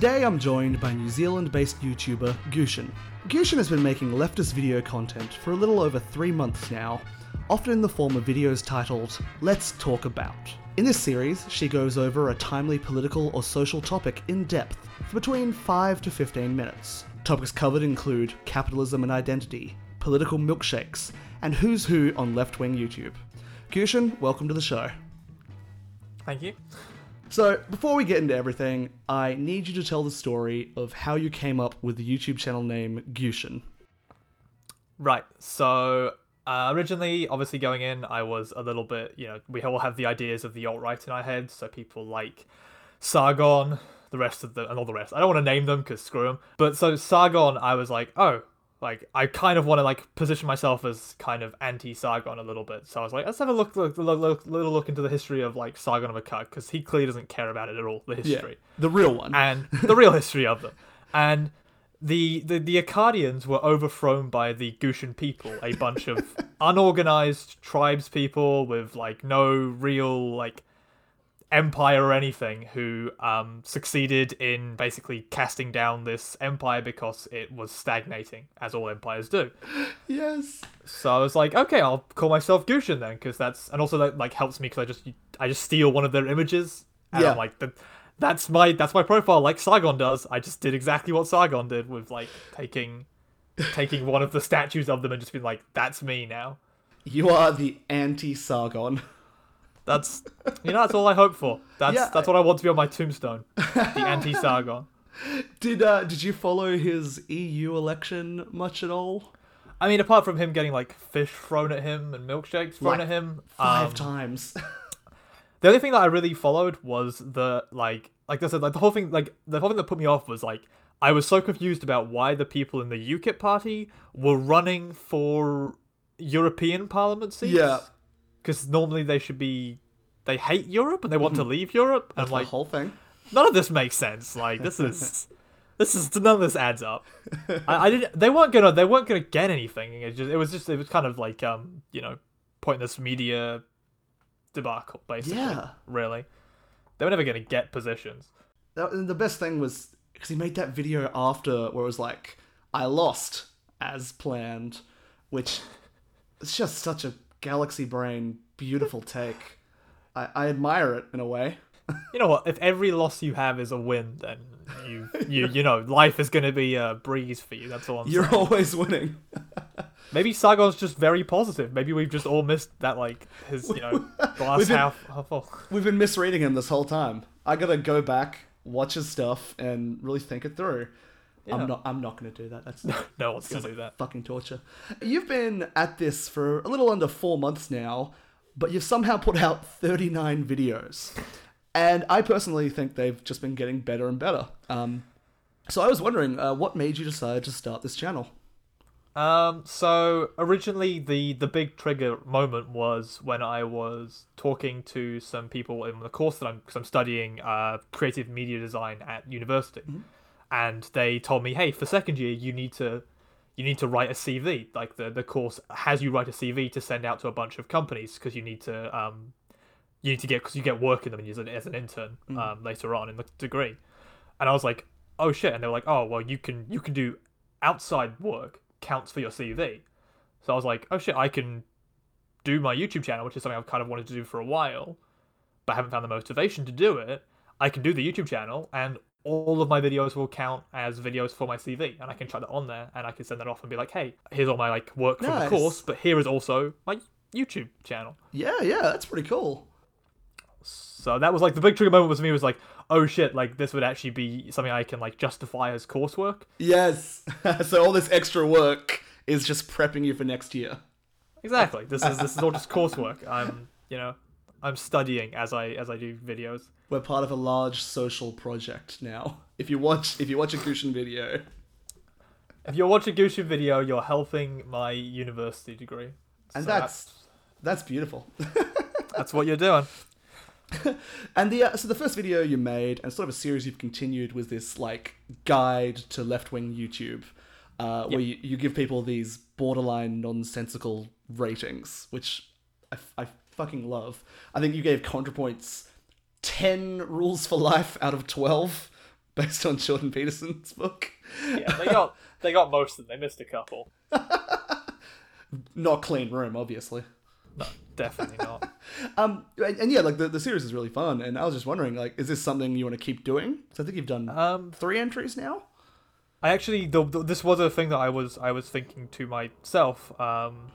Today I'm joined by New Zealand based YouTuber Gutian. Gutian has been making leftist video content for a little over three months now, often in the form of videos titled Let's Talk About. In this series, she goes over a timely political or social topic in depth for between 5 to 15 minutes. Topics covered include capitalism and identity, political milkshakes, and who's who on left wing YouTube. Gutian, welcome to the show. Thank you. So, before we get into everything, I need you to tell the story of how you came up with the YouTube channel name Gutian. Right. So uh, originally, obviously going in, I was a little bit, you know, we all have the ideas of the alt right in our heads. So people like Sargon, the rest of the, and all the rest. I don't want to name them because screw them. But so Sargon, I was like, oh, like I kind of want to like position myself as kind of anti Sargon a little bit. So I was like, let's have a look, look, look, little look into the history of like Sargon of Akkad because he clearly doesn't care about it at all. The history, the real one. and the real history of them, and. The, the the Akkadians were overthrown by the Gutian people, a bunch of unorganized tribes people with like no real like empire or anything who um, succeeded in basically casting down this empire because it was stagnating, as all empires do. yes. So I was like, okay, I'll call myself Gutian then, because that's and also that like helps me because I just I just steal one of their images, and Yeah. I'm like, that, that's my that's my profile, like Sargon does. I just did exactly what Sargon did with like taking taking one of the statues of them and just being like, that's me now. You are the anti Sargon. That's you know that's all I hope for. That's Yeah, that's what I want to be on my tombstone. The anti Sargon. Did uh, did you follow his EU election much at all? I mean, apart from him getting like fish thrown at him and milkshakes thrown Like, at him, Five um, times. the only thing that I really followed was the like like I said like the whole thing like the whole thing that put me off was like I was so confused about why the people in the UKIP party were running for European Parliament seats. Yeah. Because normally they should be they hate Europe and they want to leave Europe. And That's like the whole thing. none of this makes sense. Like this is this is none of this adds up. I, I didn't. They weren't gonna. They weren't gonna get anything. It just. It was just. It was kind of like um. You know, pointless media debacle. Basically. Yeah. Really. They were never gonna get positions. That, and the best thing was because he made that video after where it was like, I lost as planned, which it's just such a galaxy brain, beautiful take. I, I admire it in a way. You know what? If every loss you have is a win, then you you you know life is gonna be a breeze for you. That's all I'm saying. You're saying. always winning. Maybe Sargon's just very positive. Maybe we've just all missed that like his you know glass We've been- half half full. We've been misreading him this whole time. I gotta go back, watch his stuff, and really think it through. Yeah. I'm not. I'm not gonna do that. That's No one's gonna do that. fucking torture. You've been at this for a little under four months now, but you've somehow put out 39 videos. And I personally think they've just been getting better and better. Um, so I was wondering, uh, what made you decide to start this channel? Um, so originally the the big trigger moment was when I was talking to some people in the course that I'm because I'm studying uh creative media design at university, and they told me, hey, for second year you need to you need to write a CV. Like the the course has you write a CV to send out to a bunch of companies because you need to um you need to get because you get work in them as an, as an intern um later on in the degree, and I was like, oh shit, and they were like, oh well you can you can do outside work counts for your CV. So I was like, oh shit, I can do my YouTube channel, which is something I've kind of wanted to do for a while, but haven't found the motivation to do it. I can do the YouTube channel, and all of my videos will count as videos for my CV, and I can chuck that on there, and I can send that off and be like, hey, here's all my like work from Nice. the course, but here is also my YouTube channel. Yeah, yeah, that's pretty cool. So that was like the big trigger moment was for me was like, oh shit, like this would actually be something I can like justify as coursework. Yes. so all this extra work is just prepping you for next year. Exactly. This is this is all just coursework. I'm you know I'm studying as I as I do videos. We're part of a large social project now. If you watch, if you watch a Gutian video, If you watch a Gutian video, you're helping my university degree. and So that's that's beautiful. that's what you're doing. And the uh, so the first video you made, and sort of a series you've continued, was this like guide to left wing YouTube, uh, where you, you give people these borderline nonsensical ratings, which I, I fucking love. I think you gave ContraPoints ten rules for life out of twelve based on Jordan Peterson's book. Yeah, they got they got most of them. They missed a couple. Not clean room, obviously. No, definitely not. Um, and, and yeah, like the, the series is really fun, and I was just wondering, like, is this something you want to keep doing? Because I think you've done Um, three entries now. I actually, the, the, this was a thing that I was I was thinking to myself. Um,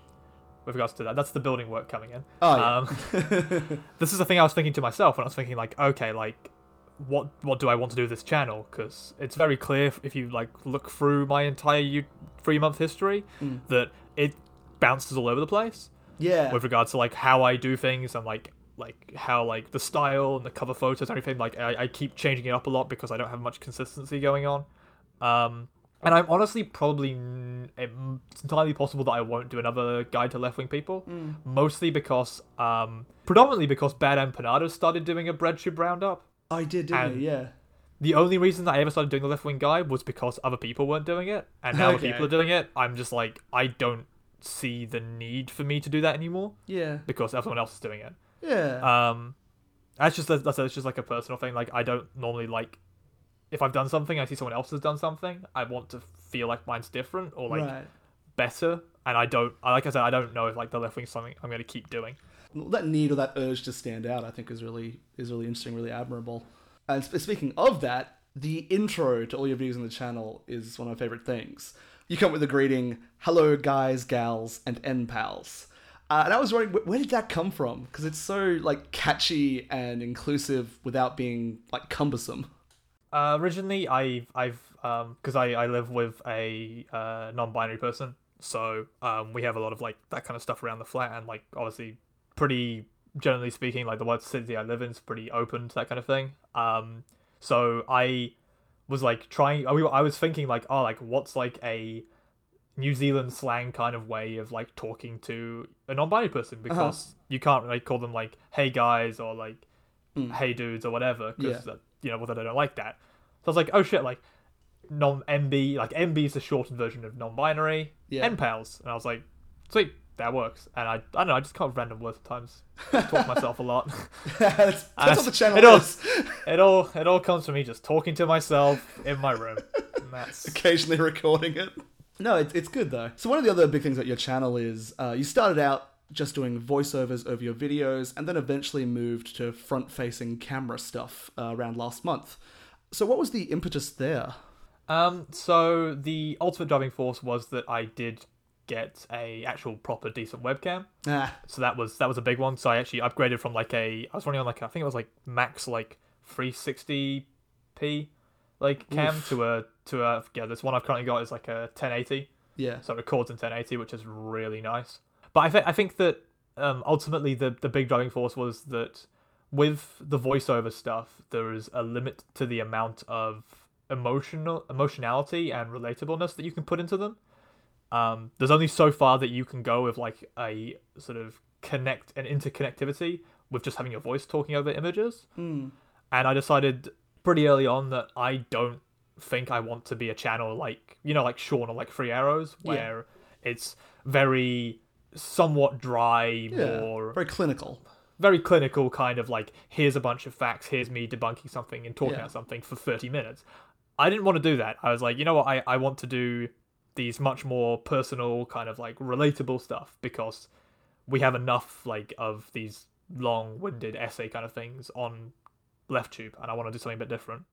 with regards to that, that's the building work coming in. Oh yeah. Um, this is the thing I was thinking to myself when I was thinking like, okay, like, what what do I want to do with this channel? Because it's very clear if- you like look through my entire U- three month history Mm. that it bounces all over the place yeah. with regards to like how I do things and like like how like the style and the cover photos and everything. Like I, I keep changing it up a lot because I don't have much consistency going on. Um, and I'm honestly probably it's entirely possible that I won't do another guide to left wing people. Mm. Mostly because um, predominantly because Bad Empanadas started doing a breadtube roundup. I did, didn't? Yeah. The only reason that I ever started doing the left wing guide was because other people weren't doing it, and now Okay. that people are doing it, I'm just like I don't see the need for me to do that anymore Yeah. because everyone else is doing it. Yeah. Um, that's just that's, that's just like a personal thing. Like I don't normally like if I've done something, I see someone else has done something. I want to feel like mine's different or like right. better, and I don't. I Like I said, I don't know if like the left wing something I'm going to keep doing. that need or that urge to stand out, I think, is really is really interesting, really admirable. And sp- speaking of that, the intro to all your videos on the channel is one of my favorite things. You come with the greeting, "Hello, guys, gals, and N pals," uh, and I was wondering wh- where did that come from? Because it's so like catchy and inclusive without being like cumbersome. Uh, originally, I I've um because I I live with a uh, non-binary person, so um we have a lot of like that kind of stuff around the flat, and like obviously pretty generally speaking, like the word city I live in is pretty open to that kind of thing. Um, so I was like trying. I I was thinking like, oh, like what's like a New Zealand slang kind of way of like talking to a non-binary person because you can't like call them like hey guys or like Mm. hey dudes or whatever because Yeah. You know whether they don't like that. So I was like, oh shit, like non MB like MB is the shortened version of non-binary Yeah. NPALs, and I was like, sweet, that works. And I I don't know, I just come up random words sometimes. Talk to myself a lot. that's, that's what the channel it all- is. It all it all comes from me just talking to myself in my room. And that's occasionally recording it. No, it's, it's good though. So one of the other big things about your channel is uh, you started out just doing voiceovers over your videos, and then eventually moved to front-facing camera stuff uh, around last month. So what was the impetus there? Um, so the ultimate driving force was that I did get a actual proper decent webcam. Ah, So that was that was a big one. So I actually upgraded from like a I was running on like I think it was like max like 360p like cam Oof. to a to a yeah this one I've currently got is like a 1080 yeah, so it records in 1080 which is really nice. But I think I think that um, ultimately the the big driving force was that with the voiceover stuff there is a limit to the amount of emotional emotionality and relatableness that you can put into them um, there's only so far that you can go with like a sort of connect and interconnectivity with just having your voice talking over images Hmm. and i decided pretty early on that i don't think i want to be a channel like you know like Shaun or like Three Arrows Yeah. where it's very somewhat dry yeah, more very clinical. very clinical kind of like here's a bunch of facts here's me debunking something and talking Yeah. about something for 30 minutes. I didn't want to do that. I was like you know what? I, I want to do these much more personal kind of like relatable stuff because we have enough like of these long-winded essay kind of things on left tube and i want to do something a bit different.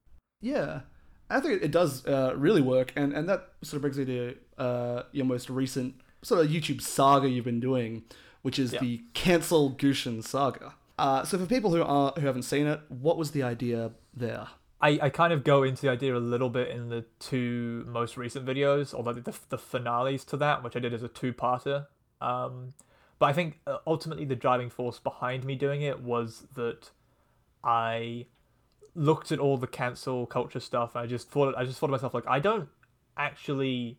Yeah, I think it, it does uh, really work, and and that sort of brings me to uh, your most recent sort of YouTube saga you've been doing, which is Yeah. the cancel Gutian saga. Uh, so for people who are who haven't seen it, what was the idea there? I, I kind of go into the idea a little bit in the two most recent videos, although the, the finales to that, which I did as a two-parter. Um, but I think uh, ultimately the driving force behind me doing it was that I looked at all the cancel culture stuff. And I just thought I just thought to myself like I don't actually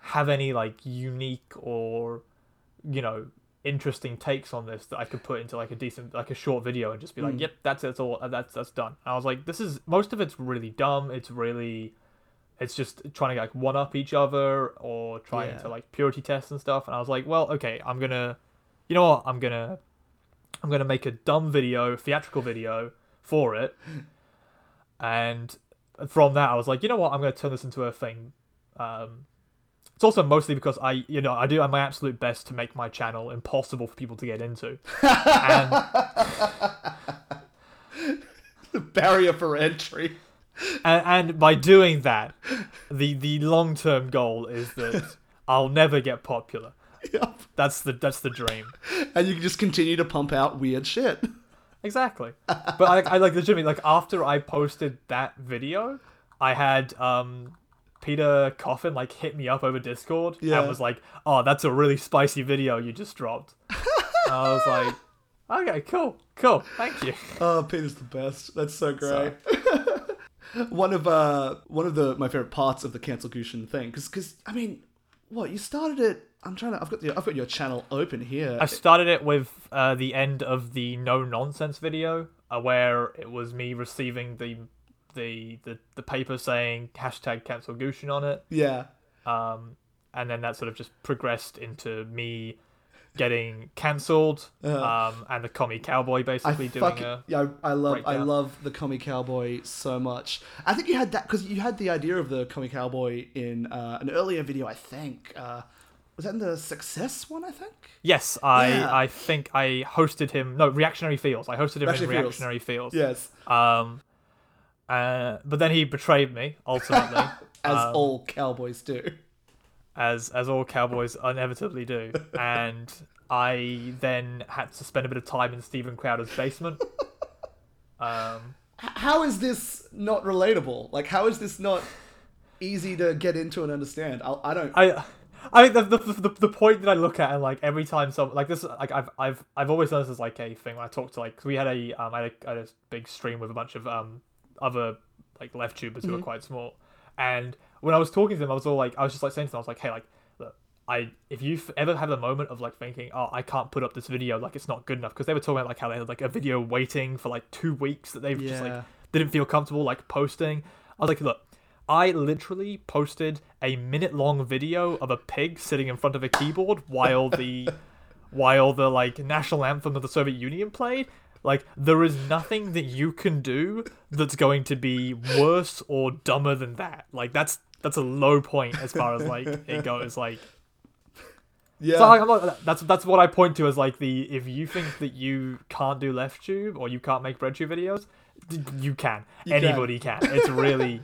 have any like unique or you know interesting takes on this that I could put into like a decent like a short video and just be like, Mm. yep, that's it, that's all that's that's done. And I was like, this is most of it's really dumb. It's really it's just trying to like one up each other or trying Yeah. to like purity test and stuff. And I was like, well, okay, I'm gonna you know what, I'm gonna I'm gonna make a dumb video, theatrical video for it. And from that, I was like, you know what, I'm to turn this into a thing. Um, it's also mostly because I, you know, I do my absolute best to make my channel impossible for people to get into. and The barrier for entry. and, and by doing that, the the long term goal is that I'll never get popular. Yep. That's the that's the dream. And you can just continue to pump out weird shit. Exactly. But I, I like legitimately like after I posted that video, I had um Peter Coffin like hit me up over Discord Yeah. and was like, "Oh, that's a really spicy video you just dropped." I was like, "Okay, cool, cool, thank you." Oh, Peter's the best. That's so great. one of uh one of the my favorite parts of the cancel Gutian thing because because I mean what you started it I'm trying to I've got the I've got your channel open here I started it with uh, the end of the no nonsense video, uh, where it was me receiving the the the, the paper saying hashtag cancel Gutian on it. yeah um, and then that sort of just progressed into me getting cancelled, Uh-huh. um, and the commie cowboy I basically doing fucking a yeah I, I love I love the commie cowboy so much I think you had that because you had the idea of the commie cowboy in uh, an earlier video I think uh, was that in the success one I think yes, I Yeah. I think I hosted him. No, reactionary feels. I hosted him Reactionary in reactionary feels. yes Um, uh, but then he betrayed me ultimately, as um, all cowboys do. as as all cowboys inevitably do, and I then had to spend a bit of time in Steven Crowder's basement. Um, how is this not relatable? Like how is this not easy to get into and understand? I, I don't I I the, the, the, the point that I look at and like every time some like this like I've I've I've always done this as like a thing when I talk to like 'cause we had a um I had a, I had a big stream with a bunch of um other like left tubers who are mm-hmm. quite small. And when I was talking to them I was all like I was just like saying to them I was like hey like look I if you ever have a moment of like thinking oh I can't put up this video like it's not good enough because they were talking about like how they had like a video waiting for like two weeks that they've just like didn't feel comfortable like posting. I was like look I literally posted a minute long video of a pig sitting in front of a keyboard while the while the like national anthem of the Soviet Union played. Like there is nothing that you can do that's going to be worse or dumber than that. Like that's that's a low point as far as like it goes. Like yeah so like, I'm not, that's that's what I point to as like the if you think that you can't do left tube or you can't make bread tube videos, d- you can. You. Anybody can. It's really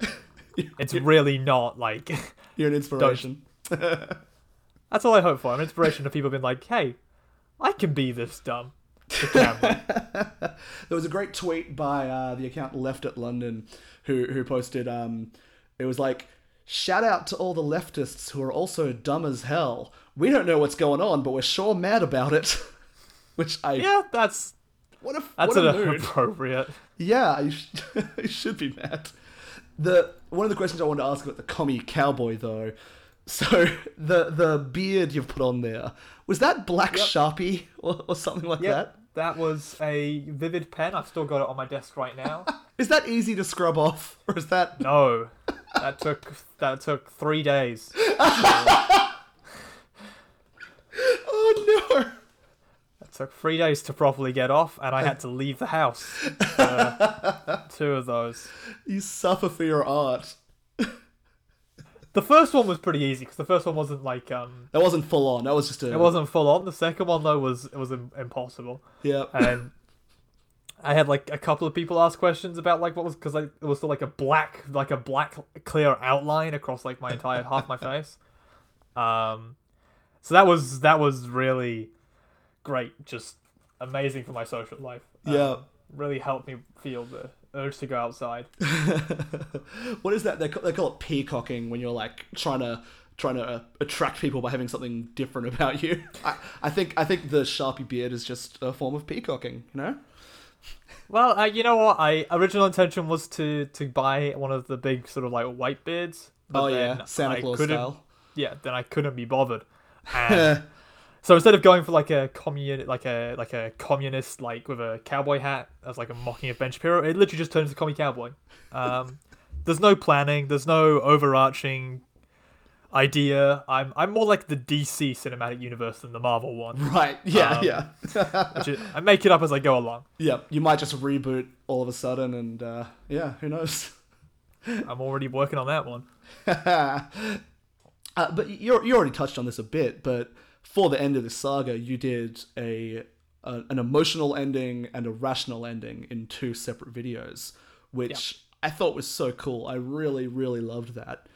it's really not like you're an inspiration that's all I hope for. I'm an inspiration to people being like, hey, I can be this dumb. There was a great tweet by uh, the account Left at London, who who posted. Um, it was like, "Shout out to all the leftists who are also dumb as hell. We don't know what's going on, but we're sure mad about it." Which I yeah, that's what a that's what a appropriate. Yeah, you, sh- you should be mad. The one of the questions I wanted to ask about the commie cowboy though. So the the beard you've put on there was that black Yep. sharpie or, or something like Yeah, that? that was a vivid pen. I've still got it on my desk right now. Is that easy to scrub off, or is that No, that took that took three days. Oh no! That took three days to properly get off, and I had to leave the house. for two of those. You suffer for your art. The first one was pretty easy because the first one wasn't like um, That wasn't full on. That was just a. it wasn't full on. The second one though was it was im- impossible. Yeah. and I had like a couple of people ask questions about like what was because like it was still like a black like a black clear outline across like my entire half my face. Um, so that was that was really great, just amazing for my social life. Um, Yeah. really helped me feel the urge to go outside. what is that? They call, they call it peacocking when you're like trying to trying to uh, attract people by having something different about you. I, I think I think the sharpie beard is just a form of peacocking. You know. Well, uh, you know what? I original intention was to to buy one of the big sort of like white beards. But oh yeah, Santa I Claus style. Yeah, then I couldn't be bothered. And So instead of going for like a commun like a like a communist like with a cowboy hat as like a mocking of Ben Shapiro, it literally just turns to commie cowboy. Um, there's no planning, there's no overarching idea. I'm I'm more like the DC cinematic universe than the Marvel one. Right. Yeah. Um, yeah. Is, I make it up as I go along. yeah. You might just reboot all of a sudden, and uh, yeah, who knows? I'm already working on that one. Uh, but you you already touched on this a bit, but for the end of this saga, you did a, a an emotional ending and a rational ending in two separate videos, which I thought was so cool. I really really loved that.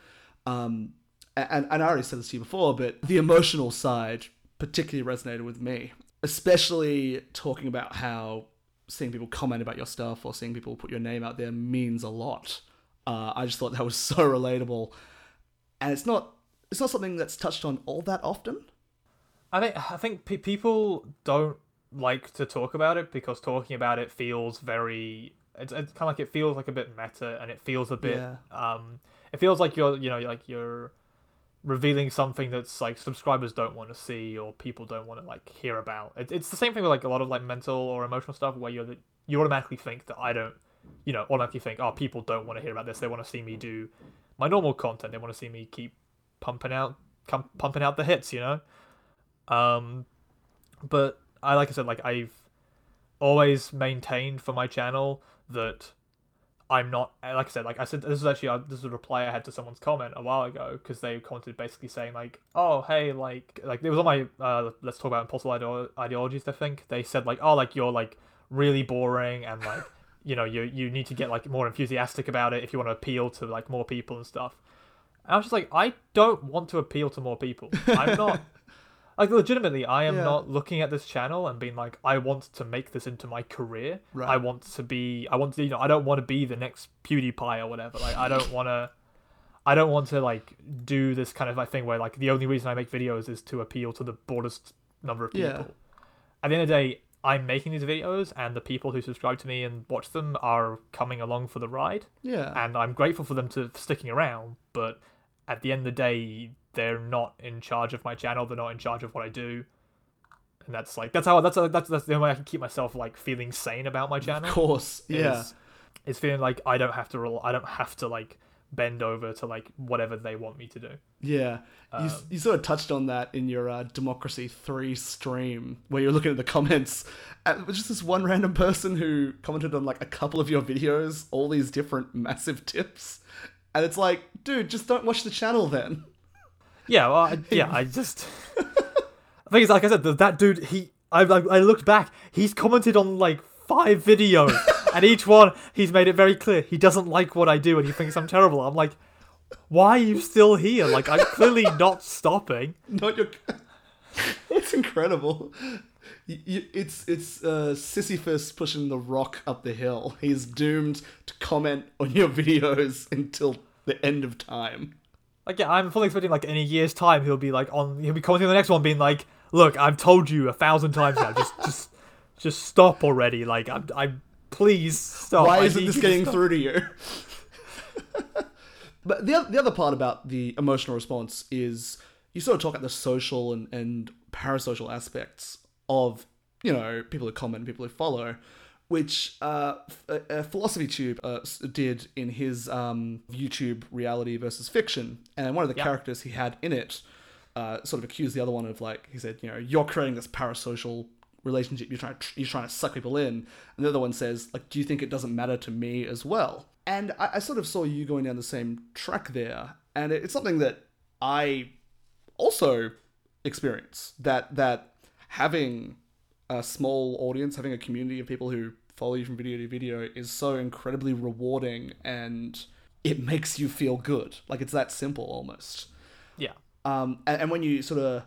Um, and and I already said this to you before, but the emotional side particularly resonated with me, especially talking about how seeing people comment about your stuff or seeing people put your name out there means a lot. Uh, I just thought that was so relatable, and it's not it's not something that's touched on all that often. I think I think pe- people don't like to talk about it because talking about it feels very. It's, it's kind of like it feels like a bit meta, and it feels a bit. Yeah. Um, it feels like you're you know like you're revealing something that's like subscribers don't want to see or people don't want to like hear about. It, it's the same thing with like a lot of like mental or emotional stuff where you're the, you automatically think that I don't, you know, automatically think oh people don't want to hear about this. They want to see me do my normal content. They want to see me keep pumping out com- pumping out the hits, you know. Um, but I like I said, like I've always maintained for my channel that I'm not like I said, like I said, this is actually uh, this is a reply I had to someone's comment a while ago because they commented basically saying like, oh hey, like like it was on my uh, let's talk about impossible ideo- ideologies. I think they said like, oh like you're like really boring and like you know you you need to get like more enthusiastic about it if you want to appeal to like more people and stuff. And I was just like, I don't want to appeal to more people. I'm not like legitimately i am Yeah. not looking at this channel and being like i want to make this into my career Right. i want to be i want to you know i don't want to be the next pewdiepie or whatever like i don't want to i don't want to like do this kind of like thing where like the only reason i make videos is to appeal to the broadest number of people Yeah. at the end of the day i'm making these videos and the people who subscribe to me and watch them are coming along for the ride Yeah, and I'm grateful for them to for sticking around. But at the end of the day, they're not in charge of my channel. They're not in charge of what I do, and that's like that's how that's that's that's the only way I can keep myself like feeling sane about my channel. of course. Yeah, is, is feeling like I don't have to rel- I don't have to like bend over to like whatever they want me to do. yeah. you, Um, you sort of touched on that in your uh, Democracy Three stream, where you're looking at the comments. And it was just this one random person who commented on like a couple of your videos, all these different massive tips, and it's like, dude, just don't watch the channel then. Yeah, well, I, yeah, I just. I think it's like I said, that dude. He, I, I, I looked back. He's commented on like five videos, and each one he's made it very clear he doesn't like what I do, and he thinks I'm terrible. I'm like, why are you still here? Like, I'm clearly not stopping. Not your. it's incredible. You, you, it's it's uh, Sisyphus pushing the rock up the hill. He's doomed to comment on your videos until the end of time. Like, yeah, I'm fully expecting like in a year's time he'll be like on. He'll be commenting on the next one, being like, "Look, I've told you a thousand times now. Just, just, just stop already. Like, I'm, I'm. Please stop. Why I isn't this to getting stop." through to you? but the, the other part about the emotional response is you sort of talk about the social and, and parasocial aspects of, you know, people who comment, people who follow, which uh, uh, Philosophy Tube uh, did in his um, YouTube reality versus fiction. And one of the Yeah. characters he had in it uh, sort of accused the other one of like he said, you know, you're creating this parasocial relationship. You're trying to, you're trying to suck people in, and the other one says like, do you think it doesn't matter to me as well? And I, I sort of saw you going down the same track there, and it, it's something that I also experience that that having a small audience, having a community of people who follow you from video to video is so incredibly rewarding and it makes you feel good. Like it's that simple almost. Yeah. Um, and, and when you sort of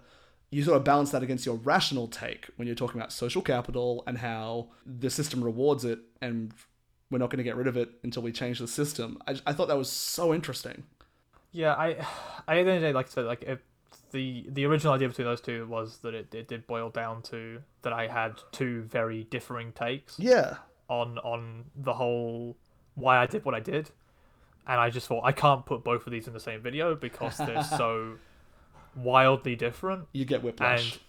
you sort of balance that against your rational take when you're talking about social capital and how the system rewards it and we're not going to get rid of it until we change the system. I, I thought that was so interesting. Yeah, I, I at the end of the day, like I said, like if the the original idea between those two was that it, it did boil down to that I had two very differing takes Yeah. on on the whole why I did what I did, and I just thought I can't put both of these in the same video because they're so wildly different. You get whiplash. And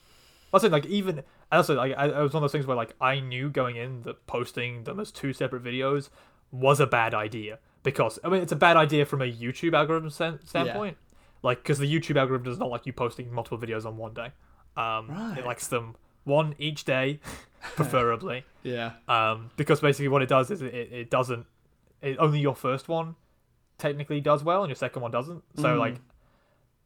also, like even also like I, it was one of those things where like I knew going in that posting them as two separate videos was a bad idea because I mean it's a bad idea from a YouTube algorithm stand- standpoint, like because the YouTube algorithm does not like you posting multiple videos on one day. Um, Right. it likes them one each day, preferably. yeah. um, because basically what it does is it, it doesn't it, only your first one technically does well and your second one doesn't. So Mhm. like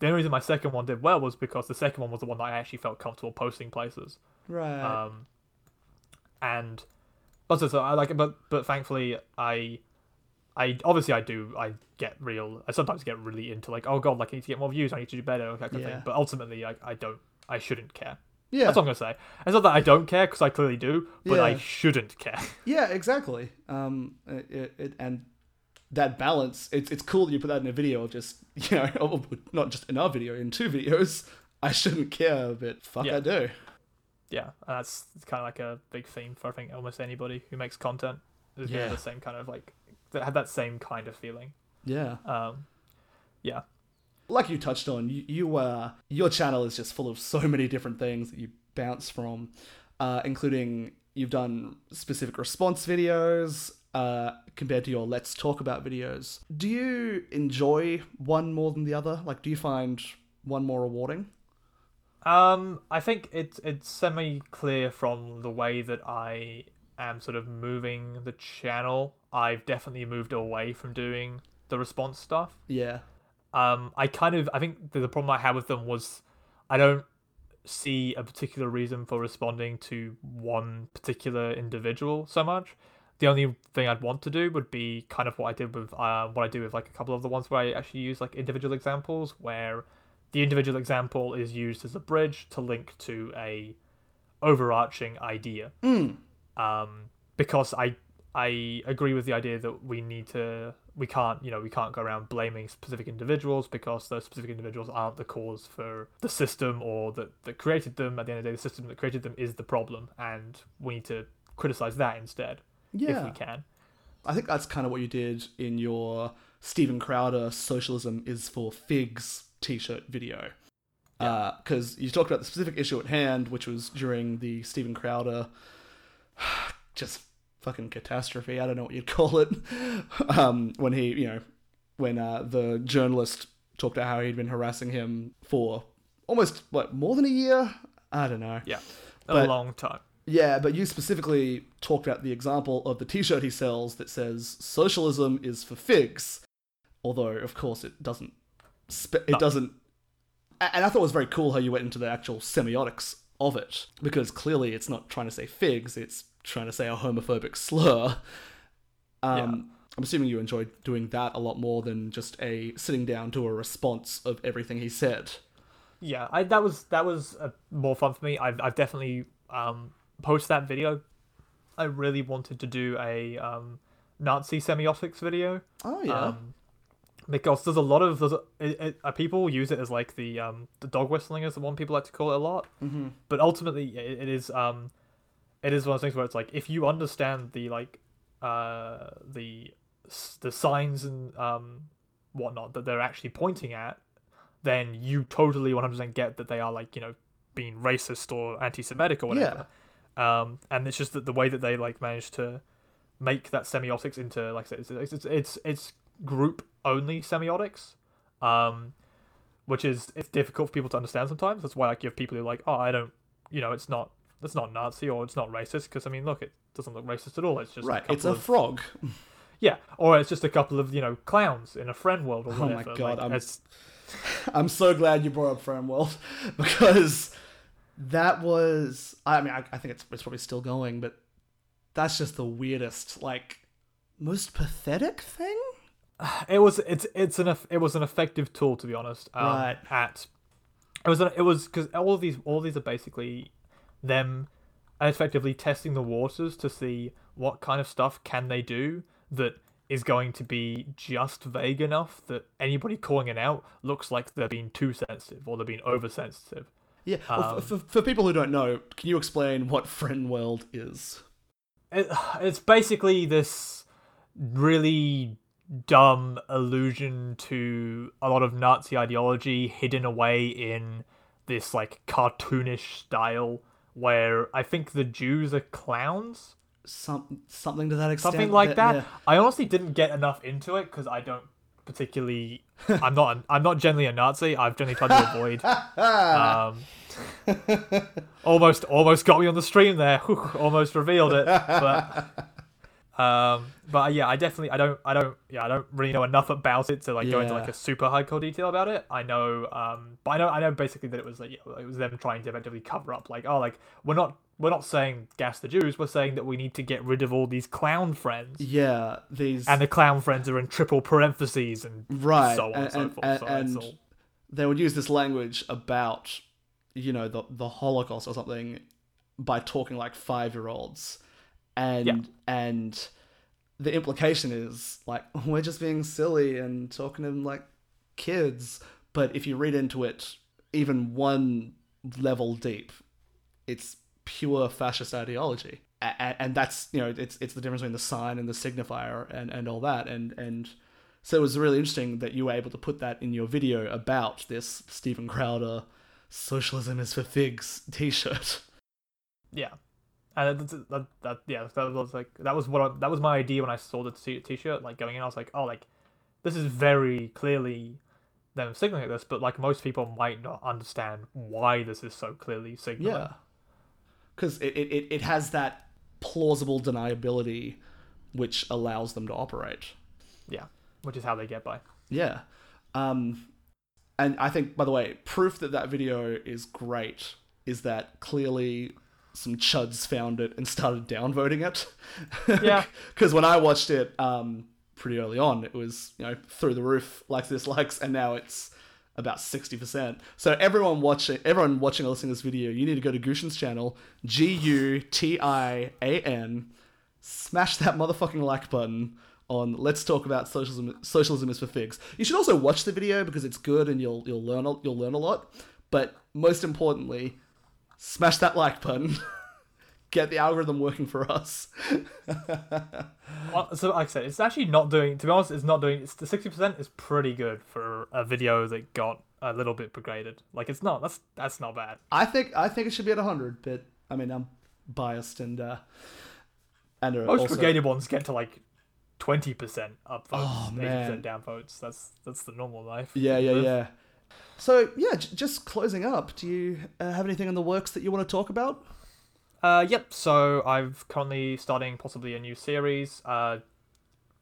the only reason my second one did well was because the second one was the one that I actually felt comfortable posting places. Right. Um, and but so, so I like it, but but thankfully I, I obviously I do I get real I sometimes get really into like oh god like I need to get more views I need to do better that kind of Yeah. thing. But ultimately I, I don't I shouldn't care. yeah. That's what I'm gonna say. It's not that I don't care because I clearly do, but I shouldn't care. Yeah, exactly. Um, it, it, and that balance, it's it's cool that you put that in a video. Of just you know, not just in our video, in two videos. I shouldn't care, but fuck, Yeah. I do. yeah, and that's kind of like a big theme for I think almost anybody who makes content is Yeah. yeah. the same kind of like that had that same kind of feeling. Yeah, Um, yeah, like you touched on, you, you uh, your channel is just full of so many different things that you bounce from, uh, including you've done specific response videos. Uh, compared to your let's talk about videos, do you enjoy one more than the other? Like, do you find one more rewarding? Um, I think it's it's semi clear from the way that I am sort of moving the channel. I've definitely moved away from doing the response stuff. Yeah, Um, I kind of I think the, the problem I had with them was I don't see a particular reason for responding to one particular individual so much. The only thing I'd want to do would be kind of what I did with uh, what I do with like a couple of the ones where I actually use like individual examples where the individual example is used as a bridge to link to a overarching idea. Um, because I I agree with the idea that we need to we can't you know we can't go around blaming specific individuals because those specific individuals aren't the cause for the system or that that created them. At the end of the day, the system that created them is the problem, and we need to criticize that instead yeah. if we can. I think that's kind of what you did in your Steven Crowder "Socialism is for Figs" T-shirt video. Because uh, you talked about the specific issue at hand, which was during the Steven Crowder just fucking catastrophe. I don't know what you'd call it. um, when he, you know, when uh, the journalist talked about how he'd been harassing him for almost what more than a year. I don't know. Yeah, a But- long time. Yeah, but you specifically talked about the example of the T-shirt he sells that says "Socialism is for figs," although of course it doesn't. Spe- it No. doesn't. And I thought it was very cool how you went into the actual semiotics of it because clearly it's not trying to say figs; it's trying to say a homophobic slur. Um, I'm assuming you enjoyed doing that a lot more than just a sitting down to a response of everything he said. Yeah, I that was that was uh, more fun for me. I've I've definitely um post that video. I really wanted to do a um Nazi semiotics video. Oh yeah, Um, because there's a lot of there's a, it, it, uh, people use it as like the um the dog whistling is the one people like to call it a lot. mm-hmm. But ultimately, it, it is um it is one of those things where it's like if you understand the like uh the the signs and um whatnot that they're actually pointing at, then you totally 100% get that they are like you know being racist or anti-Semitic or whatever. Um, and it's just that the way that they like manage to make that semiotics into like I said, it's it's it's, it's group only semiotics, um, which is it's difficult for people to understand sometimes. That's why I give people who are like, oh, I don't, you know, it's not it's not Nazi or it's not racist because I mean, look, it doesn't look racist at all. It's just right. A It's a of, frog. yeah, or it's just a couple of you know clowns in a friend world or Oh my. God, like, I'm- it's- I'm so glad you brought up Frenworld because that was. I mean, I, I think it's, it's probably still going, but that's just the weirdest, like, most pathetic thing. it was it's it's an it was an effective tool to be honest. Um, Right. At it was it was because all of these all of these are basically them effectively testing the waters to see what kind of stuff can they do that is going to be just vague enough that anybody calling it out looks like they're being too sensitive or they're being oversensitive. Yeah. Um, for, for people who don't know, can you explain what friend world is? it, it's basically this really dumb allusion to a lot of Nazi ideology hidden away in this like cartoonish style where I think the Jews are clowns, Some something to that extent. something like that. yeah. I honestly didn't get enough into it because I don't particularly. I'm not. I'm not generally a Nazi. I've generally tried to avoid. Um, almost, almost got me on the stream there. Almost revealed it, but Um, but yeah, I definitely I don't I don't yeah I don't really know enough about it to like go into like a super hardcore detail about it. I know um, but I know I know basically that it was like yeah, it was them trying to effectively cover up like oh like we're not we're not saying gas the Jews, we're saying that we need to get rid of all these clown friends. Yeah, these And the clown friends are in triple parentheses and right, so on and, and, so forth. and, so and all they would use this language about you know the the Holocaust or something by talking like five year olds, and Yeah. and the implication is like we're just being silly and talking to them like kids. But if you read into it, even one level deep, it's pure fascist ideology, and, and that's you know it's it's the difference between the sign and the signifier and and all that, and and so it was really interesting that you were able to put that in your video about this Steven Crowder "Socialism is for Figs" T-shirt. Yeah, and that, that, that yeah that was like that was what I, that was my idea when I saw the t- t-shirt. Like going in, I was like, oh, like this is very clearly them signaling this, but like most people might not understand why this is so clearly signaling. Yeah, because it, it it has that plausible deniability, which allows them to operate. yeah, which is how they get by. Yeah. Um, and I think, by the way, proof that that video is great is that clearly some chuds found it and started downvoting it. Yeah. Because when I watched it um, pretty early on, it was you know through the roof likes dislikes, and now it's about sixty percent. So everyone watching, everyone watching or listening to this video, you need to go to Gutian's channel, G U T I A N, smash that motherfucking like button on let's talk about socialism socialism is for figs you should also watch the video because it's good and you'll you'll learn you'll learn a lot but most importantly smash that like button get the algorithm working for us Uh, So like I said, it's actually not doing. To be honest, it's not doing. It's the sixty percent is pretty good for a video that got a little bit degraded. Like it's not. That's that's not bad. i think i think it should be at 100 but i mean i'm biased and uh and uh, Most also, degraded ones get to like twenty percent up votes, Oh, eighty percent down votes. That's that's the normal life. yeah yeah Live. yeah so yeah j- just closing up do you uh, have anything in the works that you want to talk about Uh, yep. So I've currently starting possibly a new series. Uh,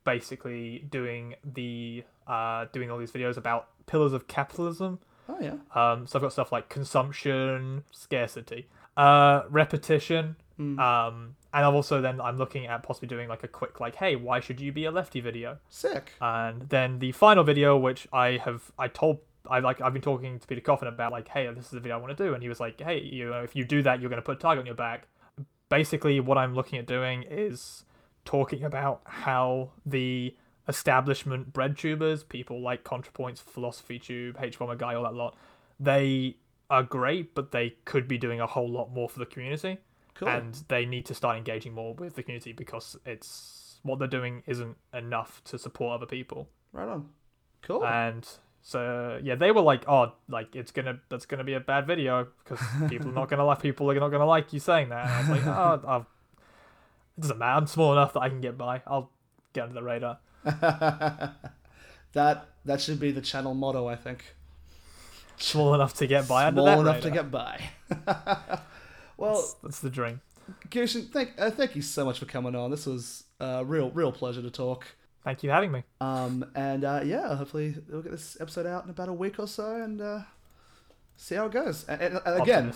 basically doing the uh doing all these videos about pillars of capitalism. oh yeah Um, so I've got stuff like consumption, scarcity, uh, repetition. Um, and I've also then I'm looking at possibly doing like a quick like, hey, why should you be a lefty video? sick And then the final video, which I have, I told, I like, I've been talking to Peter Coffin about like, hey, this is the video I want to do, and he was like, hey, you know, if you do that, you're going to put a target on your back. Basically, what I'm looking at doing is talking about how the establishment bread tubers, people like ContraPoints, Philosophy Tube, hbomberguy, all that lot, they are great, but they could be doing a whole lot more for the community. Cool. And they need to start engaging more with the community because it's what they're doing isn't enough to support other people. Right on. Cool. And so yeah they were like oh like it's gonna that's gonna be a bad video because people are not gonna like people are not gonna like you saying that and i was like oh I'll, it doesn't matter i'm small enough that i can get by i'll get under the radar that that should be the channel motto, I think. small enough to get by Small enough to get by. well, that's, that's the dream Gutian, thank uh, thank you so much for coming on. This was a real real pleasure to talk. Thank you for having me Um, and uh, yeah, hopefully we'll get this episode out in about a week or so, and uh, see how it goes. And, and, and again.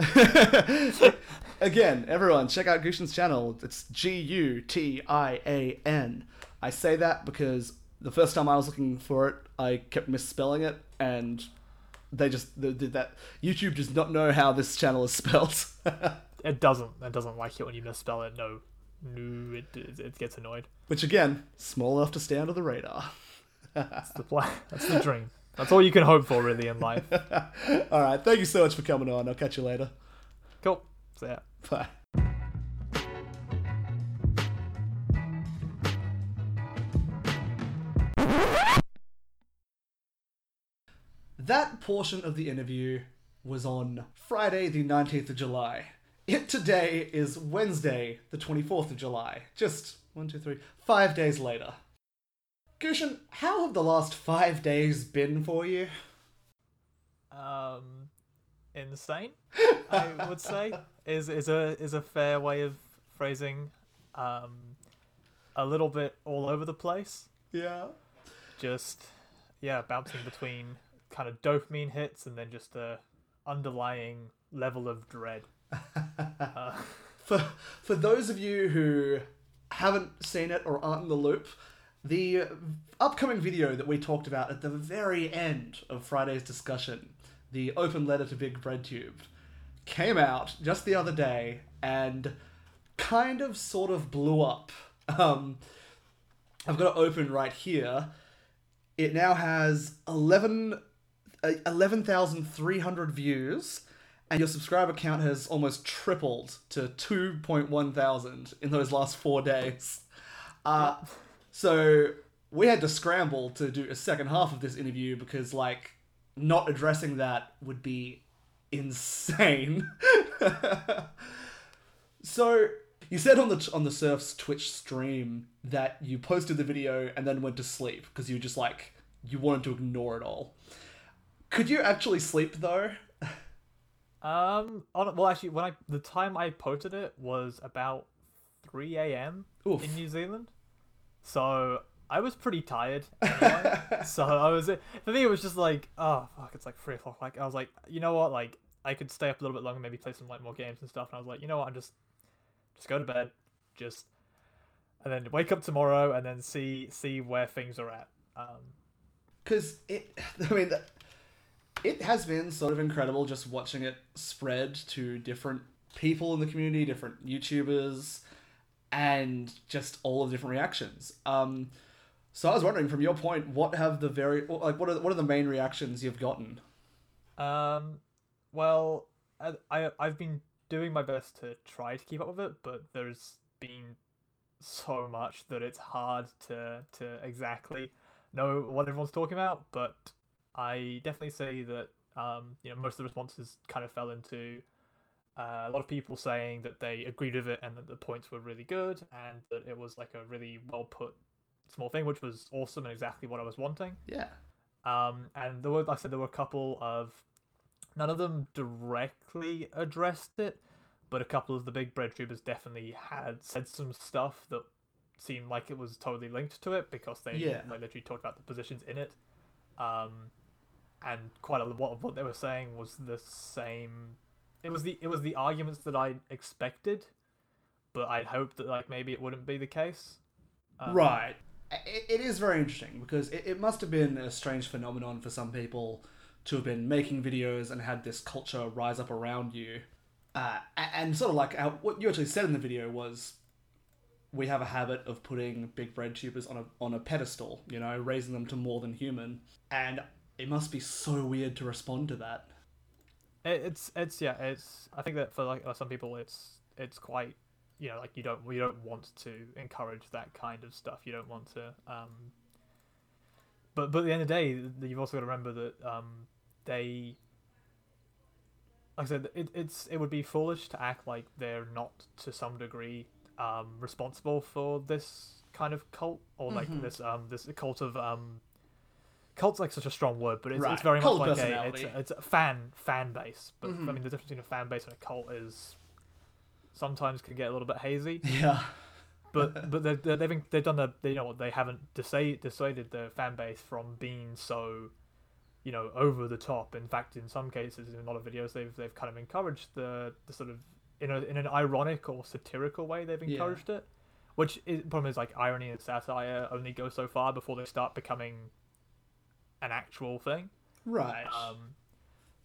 Again, everyone, check out Gutian's channel. It's G U T I A N. I say that because the first time I was looking for it, I kept misspelling it, and they just they did that. YouTube does not know how this channel is spelled. it doesn't it doesn't like it when you misspell it no no it, it, gets annoyed Which again, small enough to stay under the radar. That's the plan. That's the dream. That's all you can hope for, really, in life. All right, thank you so much for coming on. I'll catch you later. Cool. So yeah. Bye. That portion of the interview was on Friday, the 19th of July. It today is Wednesday, the 24th of July. Just one, two, three, five days later. Gutian, how have the last five days been for you? Um, insane. I would say is is a is a fair way of phrasing. Um, a little bit all over the place. Yeah. Just yeah, bouncing between kind of dopamine hits and then just a underlying level of dread. For for those of you who haven't seen it or aren't in the loop, the upcoming video that we talked about at the very end of Friday's discussion, the open letter to Big BreadTube, came out just the other day and kind of sort of blew up. Um, I've got it open right here. It now has 11 uh, 11,300 views, and your subscriber count has almost tripled to 2.1 thousand in those last four days. Uh, so we had to scramble to do a second half of this interview because, like, not addressing that would be insane. so you said on the on the Serfs' Twitch stream that you posted the video and then went to sleep because you just like you wanted to ignore it all. Could you actually sleep though? Um, on, well, actually, when I the time I posted it was about three a.m. In New Zealand, so I was pretty tired. Anyway. so I was for me, it was just like, oh fuck, it's like three o'clock. Like I was like, you know what, like I could stay up a little bit longer, maybe play some like more games and stuff. And I was like, you know what, I'm just just go to bed, just and then wake up tomorrow and then see see where things are at. Um, because it i mean that- it has been sort of incredible just watching it spread to different people in the community different youtubers and just all of the different reactions um so i was wondering from your point what have the very like what are what are the main reactions you've gotten Um, well, I, I've been doing my best to try to keep up with it, but there's been so much that it's hard to to exactly know what everyone's talking about. But I definitely say that um, you know most of the responses kind of fell into uh, a lot of people saying that they agreed with it and that the points were really good and that it was like a really well put small thing, which was awesome and exactly what I was wanting. yeah Um, and there were, like I said, there were a couple of, none of them directly addressed it, but a couple of the big bread tubers definitely had said some stuff that seemed like it was totally linked to it because they Yeah. like literally talked about the positions in it. Um, and quite a lot of what they were saying was the same. It was the it was the arguments that I expected, but I'd hoped that like maybe it wouldn't be the case. Um, Right. It, it is very interesting because it, it must have been a strange phenomenon for some people to have been making videos and had this culture rise up around you. Uh, and sort of like how, what you actually said in the video was we have a habit of putting big bread tubers on a, on a pedestal, you know, raising them to more than human. And it must be so weird to respond to that. It's it's yeah it's I think that for like uh, some people it's it's quite you know like you don't you don't want to encourage that kind of stuff you don't want to um but but at the end of the day you've also got to remember that um they like I said it, it's it would be foolish to act like they're not to some degree um responsible for this kind of cult or like this um this cult of um cult's like such a strong word but it's, Right. it's very Cult much like a it's, a it's a fan fan base but mm-hmm. I mean the difference between a fan base and a cult is sometimes can get a little bit hazy Yeah. but but they've, they've been, they've done the they, you know what they haven't dissuaded dissuaded the fan base from being so you know over the top in fact in some cases in a lot of videos they've they've kind of encouraged the the sort of in a in an ironic or satirical way they've Yeah. encouraged it which is problem is like irony and satire only go so far before they start becoming an actual thing Right. um,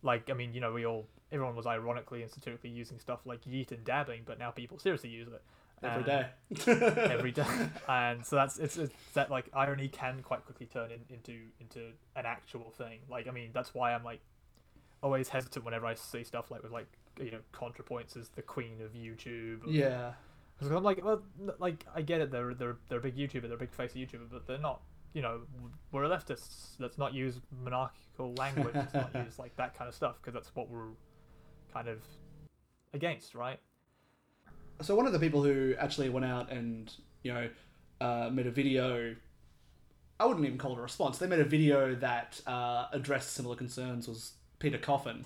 like I mean, you know, we all everyone was ironically and satirically using stuff like yeet and dabbing, but now people seriously use it Every day. every day, and so that's it's, it's that like irony can quite quickly turn in, into into an actual thing. Like I mean, that's why I'm like always hesitant whenever I see stuff like with like you know ContraPoints as the queen of YouTube. or- yeah. because I'm like, well, like I get it. They're they're they're a big YouTuber. They're a big face of YouTuber, but they're not. You know, we're leftists. Let's not use monarchical language. Let's not use like that kind of stuff because that's what we're kind of against, right? So one of the people who actually went out and you know uh, made a video, I wouldn't even call it a response. They made a video that uh, addressed similar concerns. Was Peter Coffin,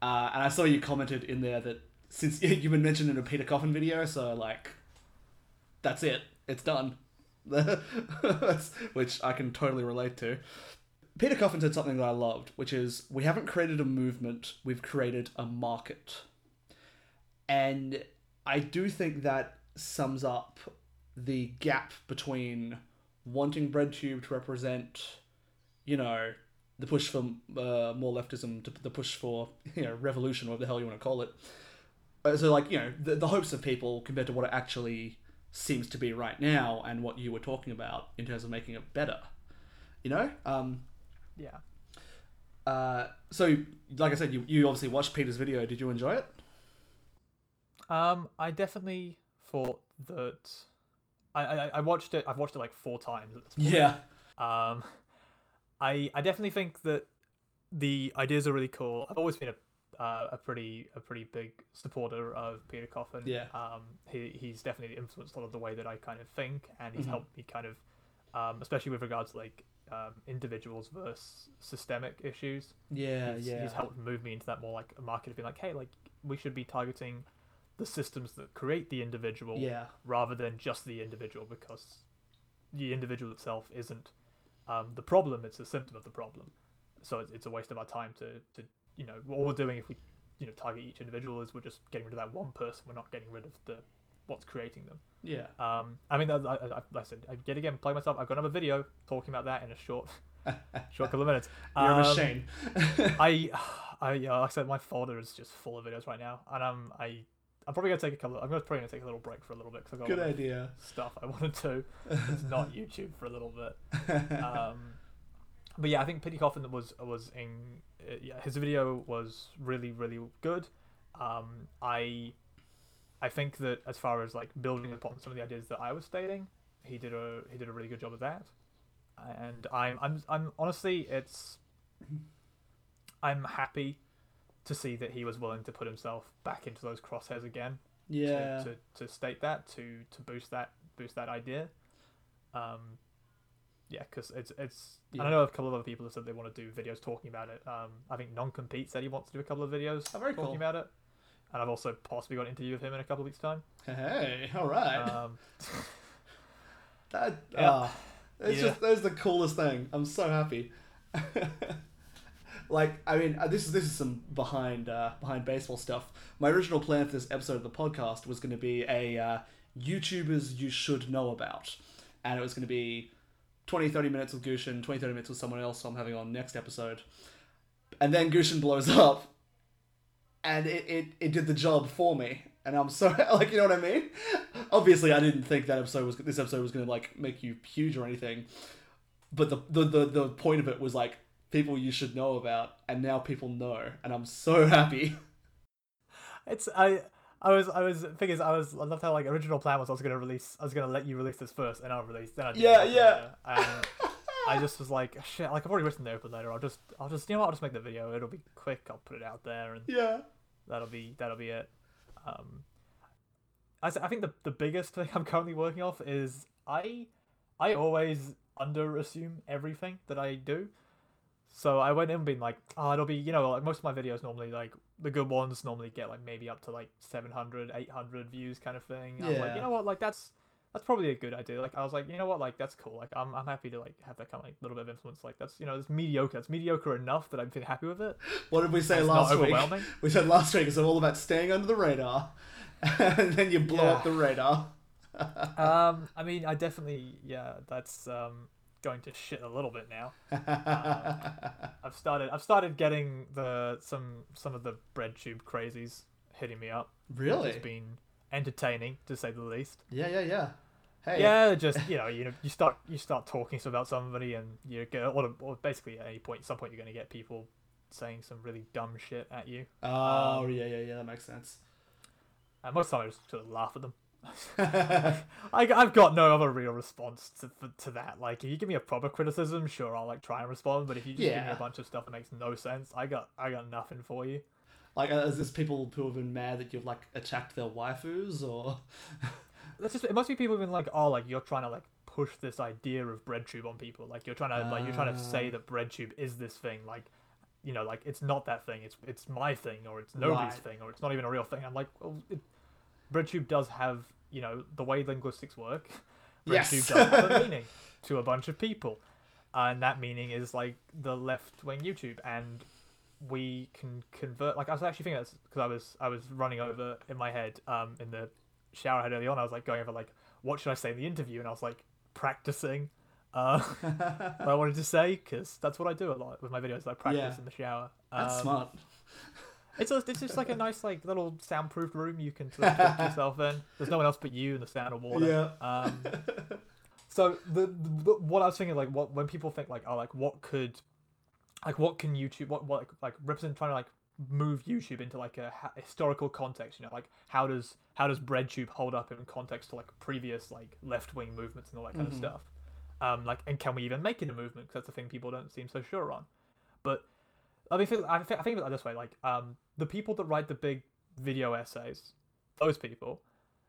uh, and I saw you commented in there that since you've been mentioned in a Peter Coffin video, so like that's it. It's done. Which I can totally relate to. Peter Coffin said something that I loved, which is we haven't created a movement, we've created a market. And I do think that sums up the gap between wanting BreadTube to represent, you know, the push for uh, more leftism, to the push for, you know, revolution, whatever the hell you want to call it. Uh, So, like, you know, the, the hopes of people compared to what it actually seems to be right now and what you were talking about in terms of making it better. You know? Um, Yeah. uh, so, like I said, you, you obviously watched Peter's video. Did you enjoy it? Um, I definitely thought that I, I I watched it. I've watched it like four times at this point. Yeah. Um, I I definitely think that the ideas are really cool. I've always been a uh, a pretty a pretty big supporter of Peter Coffin. Yeah. Um, he he's definitely influenced a lot of the way that I kind of think, and he's Mhm. helped me kind of, um, especially with regards to like um, individuals versus systemic issues. Yeah, he's, yeah. he's helped move me into that more like a market of being like, hey, like we should be targeting the systems that create the individual Yeah. rather than just the individual because the individual itself isn't um, the problem it's a symptom of the problem so it's, it's a waste of our time to, to you know what we're doing if we you know target each individual is we're just getting rid of that one person we're not getting rid of the what's creating them Yeah. um, I mean, I, I, I, I said, I yet again play myself. I've got another video talking about that in a short, short couple of minutes. You're a Um, machine. I, I, uh, like I said, my folder is just full of videos right now, and I'm, I, I'm probably gonna take a couple. I'm gonna probably gonna take a little break for a little bit because I've got Good a of idea. stuff I want to do. It's not YouTube for a little bit. Um, but yeah, I think Peter Coffin was was in. Uh, yeah, his video was really really good. Um, I, I think that as far as like building upon some of the ideas that I was stating, he did a he did a really good job of that. And I'm I'm I'm honestly it's. I'm happy to see that he was willing to put himself back into those crosshairs again Yeah. to, to, to state that to to boost that boost that idea um yeah because it's it's Yeah. i know a couple of other people have said they want to do videos talking about it um i think non-compete said he wants to do a couple of videos Oh, very talking cool. about it and i've also possibly got an interview with him in a couple of weeks time Hey, all right. um that, yeah. ah, it's Yeah. just that's the coolest thing. I'm so happy. like, I mean, uh, this is this is some behind uh, behind baseball stuff. My original plan for this episode of the podcast was going to be a uh, YouTubers you should know about, and it was going to be 20, 30 minutes with Gutian, 20, 30 minutes with someone else I'm having on next episode, and then Gutian blows up, and it, it, it did the job for me. And i'm so like you know what i mean? Obviously i didn't think that episode was this episode was to like make you huge or anything. But the, the the the point of it was like people you should know about and now people know and i'm so happy. It's i I was, I was, thing is, I was, I loved how like original plan was I was gonna release, I was gonna let you release this first, and I'll release, then I Yeah, yeah. And I just was like, shit, like I've already written the open letter. I'll just, I'll just, you know what? I'll just make the video. It'll be quick. I'll put it out there, and yeah that'll be, that'll be it. Um, I, I think the the biggest thing I'm currently working off is I, I always underassume everything that I do. So I went in being like, oh, it'll be, you know, like most of my videos normally, like the good ones normally get like maybe up to like 700, 800 views kind of thing. I'm like, you know what, like that's that's probably a good idea. Like I was like, you know what, like that's cool. Like I'm I'm happy to like have that kind of like little bit of influence. Like that's you know, it's mediocre. It's mediocre enough that I'm feeling happy with it. what did we say It's last week we said last week it's all about staying under the radar and then you blow Yeah. up the radar um, I mean, I definitely, yeah, that's um going to shit a little bit now. I've started I've started getting the some some of the bread tube crazies hitting me up. Really? It's been entertaining to say the least. yeah yeah yeah hey Yeah, just you know, you know, you start you start talking about somebody, and you get or, or basically at any point, some point, you're going to get people saying some really dumb shit at you. oh Um, yeah yeah yeah that makes sense And most of the time, I just sort of laugh at them. I, I've got no other real response to to that. Like, if you give me a proper criticism, sure, I'll like try and respond. But if you just give me a bunch of stuff that makes no sense, I got I got nothing for you. Like, uh, is this people who have been mad that you've like attacked their waifus, or That's just it. Must be people who've been like, oh, like you're trying to like push this idea of breadtube on people. Like you're trying to like you're trying to say Ah. that breadtube is this thing. Like, you know, like it's not that thing. It's it's my thing, or it's nobody's Right. thing, or it's not even a real thing. I'm like, well, it, breadtube does have you know the way linguistics work. Yes. BreadTube does have a meaning to a bunch of people, and that meaning is like the left wing YouTube, and we can convert. Like I was actually thinking because I was I was running over in my head um in the shower I had early on. I was like going over like what should I say in the interview, and I was like practicing. Uh, what I wanted to say because that's what I do a lot with my videos. I practice Yeah. in the shower. That's Um, smart. It's a, it's just like a nice like little soundproof room you can sort of put yourself in. There's no one else but you and the sound of water. Yeah. Um, so the, the what I was thinking like what when people think like oh like what could like what can YouTube what what like, like represent trying to like move YouTube into like a ha- historical context you know like how does how does BreadTube hold up in context to like previous like left wing movements and all that kind Mhm. of stuff um like and can we even make it a movement because that's the thing people don't seem so sure on but I mean, I think I think of it this way: like, um, the people that write the big video essays, those people,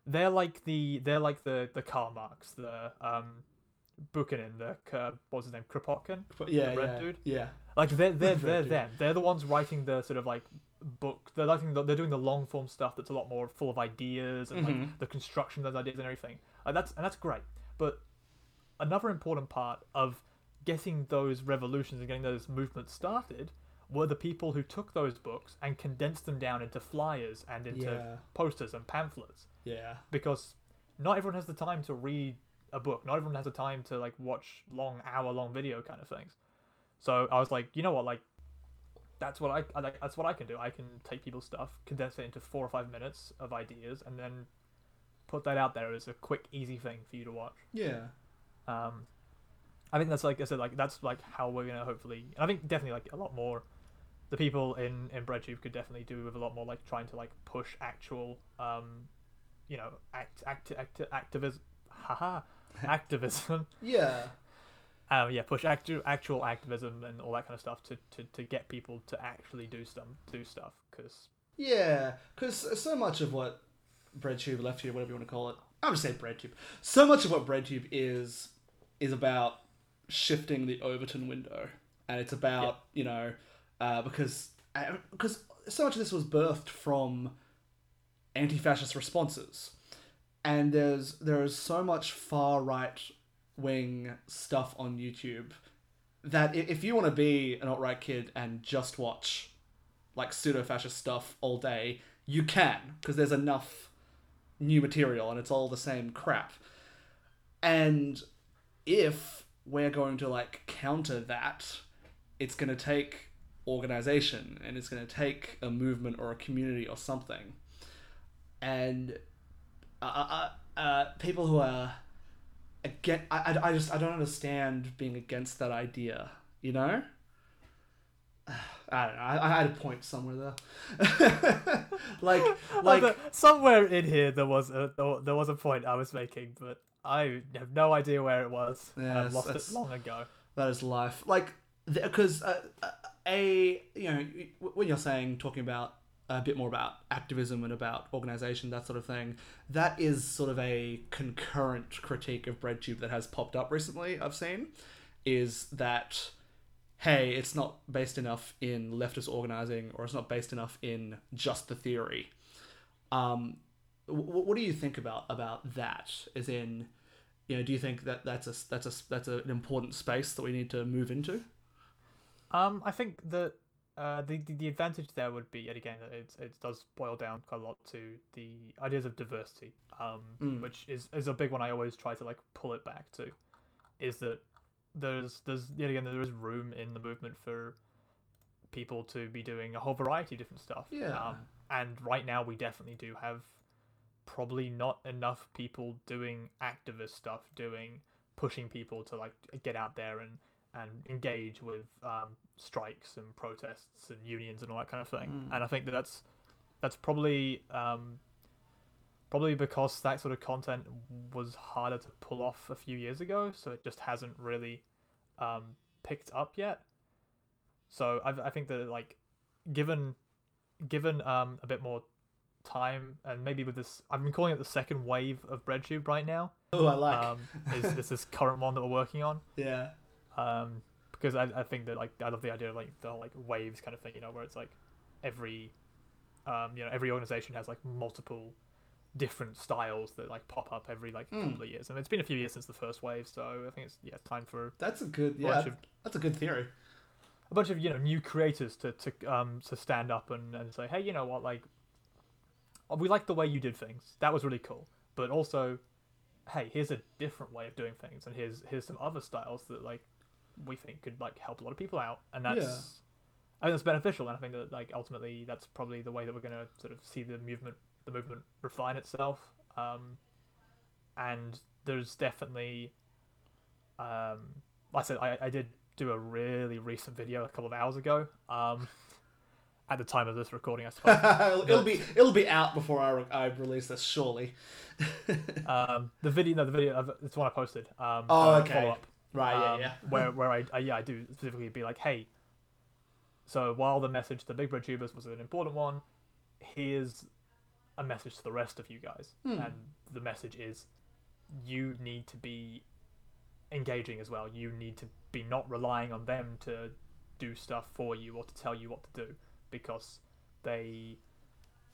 they're like the they're like the the Karl Marx, the um, Bakunin, the uh, what's his name, Kropotkin. yeah, red yeah, dude? yeah. Like they're they're they're dude. them. They're the ones writing the sort of like book. They're writing the, they're doing the long form stuff that's a lot more full of ideas and Mhm. like the construction of those ideas and everything. Like that's and that's great. But another important part of getting those revolutions and getting those movements started were the people who took those books and condensed them down into flyers and into Yeah. posters and pamphlets Yeah. because not everyone has the time to read a book. Not everyone has the time to like watch long hour long video kind of things. So I was like, you know what, like that's what I, I like, that's what I can do. I can take people's stuff, condense it into four or five minutes of ideas, and then put that out there as a quick, easy thing for you to watch. Yeah. Um, I think that's like I said, like that's like how we're gonna hopefully. And I think definitely like a lot more. The people in in BreadTube could definitely do with a lot more like trying to like push actual, um, you know, act act, act activism, haha, activism. Yeah. Um, yeah, push actual actual activism and all that kind of stuff to, to, to get people to actually do stuff do stuff because Yeah, because so much of what BreadTube, left LeftTube, whatever you want to call it, I'm just saying BreadTube. So much of what BreadTube is is about shifting the Overton window, and it's about you know uh, because because so much of this was birthed from anti-fascist responses, and there's there is so much far right wing stuff on YouTube that if you want to be an alt right kid and just watch like pseudo fascist stuff all day, you can because there's enough new material and it's all the same crap. And if we're going to like counter that, it's going to take organization and it's going to take a movement or a community or something. And uh, uh, uh, people who are again, I, I, I just I don't understand being against that idea. You know. I don't know. I, I had a point somewhere there. like, like, Like, somewhere in here there was a there was a point I was making, but I have no idea where it was. I've lost it long ago. that is life. Like, because uh, uh, a you know when you're saying talking about a bit more about activism and about organization that sort of thing, that is sort of a concurrent critique of BreadTube that has popped up recently. I've seen is that hey, it's not based enough in leftist organizing or it's not based enough in just the theory. Um, w- what do you think about about that? As in, you know, do you think that that's a that's a that's an important space that we need to move into? Um, I think that uh, the, the the advantage there would be, and again, that it it does boil down quite a lot to the ideas of diversity, um, Mm. which is is a big one. I always try to like pull it back to, is that there's there's yet again there is room in the movement for people to be doing a whole variety of different stuff. Yeah. Um, and right now we definitely do have probably not enough people doing activist stuff, doing pushing people to like get out there and and engage with um, strikes and protests and unions and all that kind of thing. Mm. And I think that that's that's probably um, probably because that sort of content was harder to pull off a few years ago, so it just hasn't really um, picked up yet. So I, I think that like given given um, a bit more time and maybe with this I've been calling it the second wave of BreadTube right now. Oh, I like. Um, is this this current one that we're working on? yeah. Um, because I, I think that like I love the idea of like the whole, like waves kind of thing, you know, where it's like every um, you know every organization has like multiple different styles that like pop up every like Hmm. couple of years. And it's been a few years since the first wave, so I think it's yeah time for That's a good a yeah. of That's a good theory. a bunch of you know new creators to to um to stand up and, and say hey you know what like we like the way you did things that was really cool but also hey here's a different way of doing things and here's here's some other styles that like we think could like help a lot of people out and that's Yeah. I think that's beneficial and I think that like ultimately that's probably the way that we're gonna sort of see the movement the movement refine itself um and there's definitely um like I said I, I did do a really recent video a couple of hours ago. Um, at the time of this recording, I suppose. it'll, be it'll be out before I, re- I release this, surely. um, the video, no, the video, it's one I posted. Um, Oh, okay. follow-up, Right, yeah, um, yeah. where where I, I yeah I do specifically be like, hey. So while the message to the big bread tubers was an important one, here's a message to the rest of you guys, Hmm. and the message is, you need to be engaging as well. You need to be not relying on them to do stuff for you or to tell you what to do because they,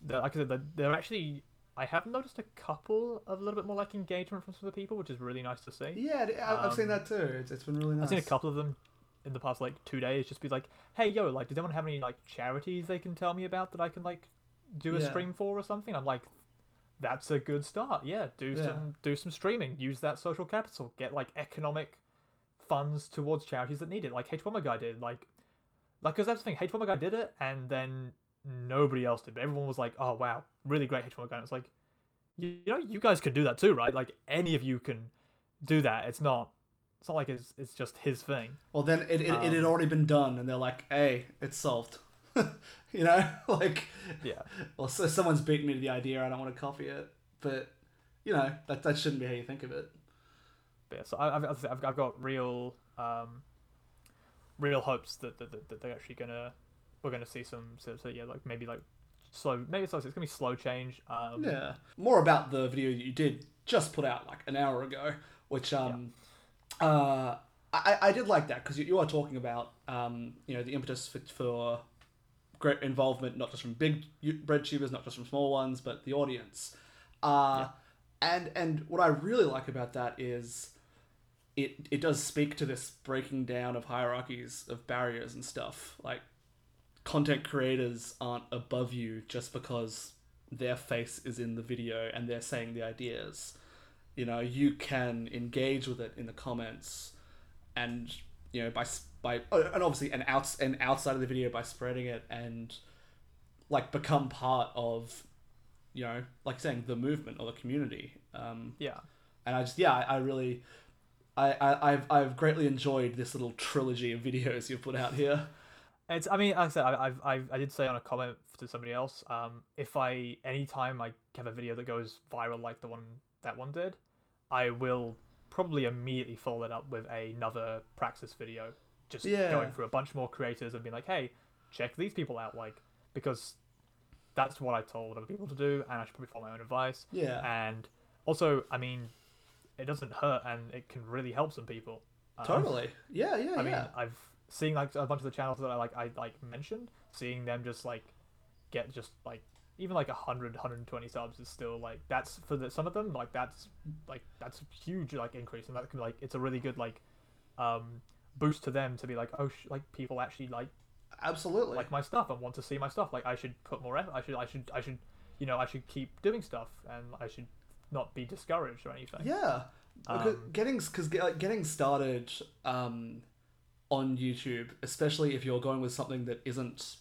they're, like I said, they're, they're actually. I have noticed a couple of a little bit more like engagement from some of the people, which is really nice to see. Yeah, I, I've seen Um, that too. It's, it's been really nice. I've seen a couple of them in the past like two days just be like, "Hey, yo, like, does anyone have any like charities they can tell me about that I can like do a Yeah. stream for or something?" I'm like, "That's a good start. Yeah, do Yeah. some do some streaming. Use that social capital. Get like economic funds towards charities that need it, like hbomberguy did. Like, like because that's the thing. hbomberguy did it, and then nobody else did. But everyone was like, "Oh wow, really great hbomberguy." It's like, you, you know, you guys can do that too, right? Like any of you can do that. It's not. It's not like it's it's just his thing. Well, then it, it, it had Um, already been done, and they're like, "Hey, it's solved." you know, like, Yeah. well, so someone's beaten me to the idea. I don't want to copy it, but you know, that that shouldn't be how you think of it. But yeah, so I- I've, I've, I've got real, um, real hopes that, that, that, that they're actually gonna, we're gonna see some, so, so yeah, like maybe like slow, maybe it's, it's gonna be slow change. Um, Yeah. More about the video you did just put out like an hour ago, which um, uh, I I did like that because you, you are talking about um, you know, the impetus for, for great involvement, not just from big bread tubers, not just from small ones, but the audience. Uh, and and what I really like about that is. It, it does speak to this breaking down of hierarchies of barriers and stuff like content creators aren't above you just because their face is in the video and they're saying the ideas. You know, you can engage with it in the comments, and you know by by oh, and obviously and outs and outside of the video by spreading it and like become part of, you know, like saying the movement or the community. Um, Yeah. and I just yeah, I, I really. I, I, I've, I've greatly enjoyed this little trilogy of videos you've put out here. It's. I mean, like I said, I, I've, I've, I did say on a comment to somebody else. Um, if I anytime I have a video that goes viral like the one that one did, I will probably immediately follow it up with another Praxis video, just Yeah. going through a bunch more creators and being like, hey, check these people out, like because that's what I told other people to do, and I should probably follow my own advice. Yeah. And also, I mean, it doesn't hurt, and it can really help some people. Um, Totally. Yeah, yeah, I mean. I've seen like a bunch of the channels that I like I like mentioned, seeing them just like get just like even like 100 120 subs is still like that's for the, some of them like that's like that's a huge like increase and that can like it's a really good like um boost to them to be like oh sh- like people actually like Absolutely. like my stuff and want to see my stuff. Like I should put more effort I should I should I should you know I should keep doing stuff and I should not be discouraged or anything. Yeah, because Um, getting because getting started um, on YouTube, especially if you're going with something that isn't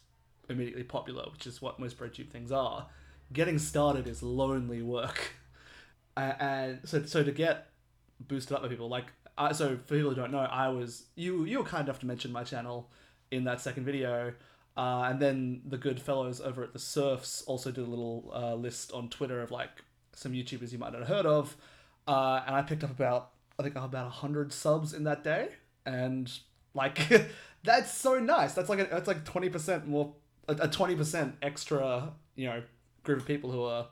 immediately popular, which is what most BreadTube things are, getting started is lonely work. A- and so so to get boosted up by people like I, so for people who don't know, I was you you were kind enough to mention my channel in that second video. Uh, and then the good fellows over at the Serfs also did a little uh, list on Twitter of like some YouTubers you might not have heard of, uh, and I picked up about I think about hundred subs in that day, and like that's so nice. That's like a, that's like twenty percent more, a twenty percent extra, you know, group of people who are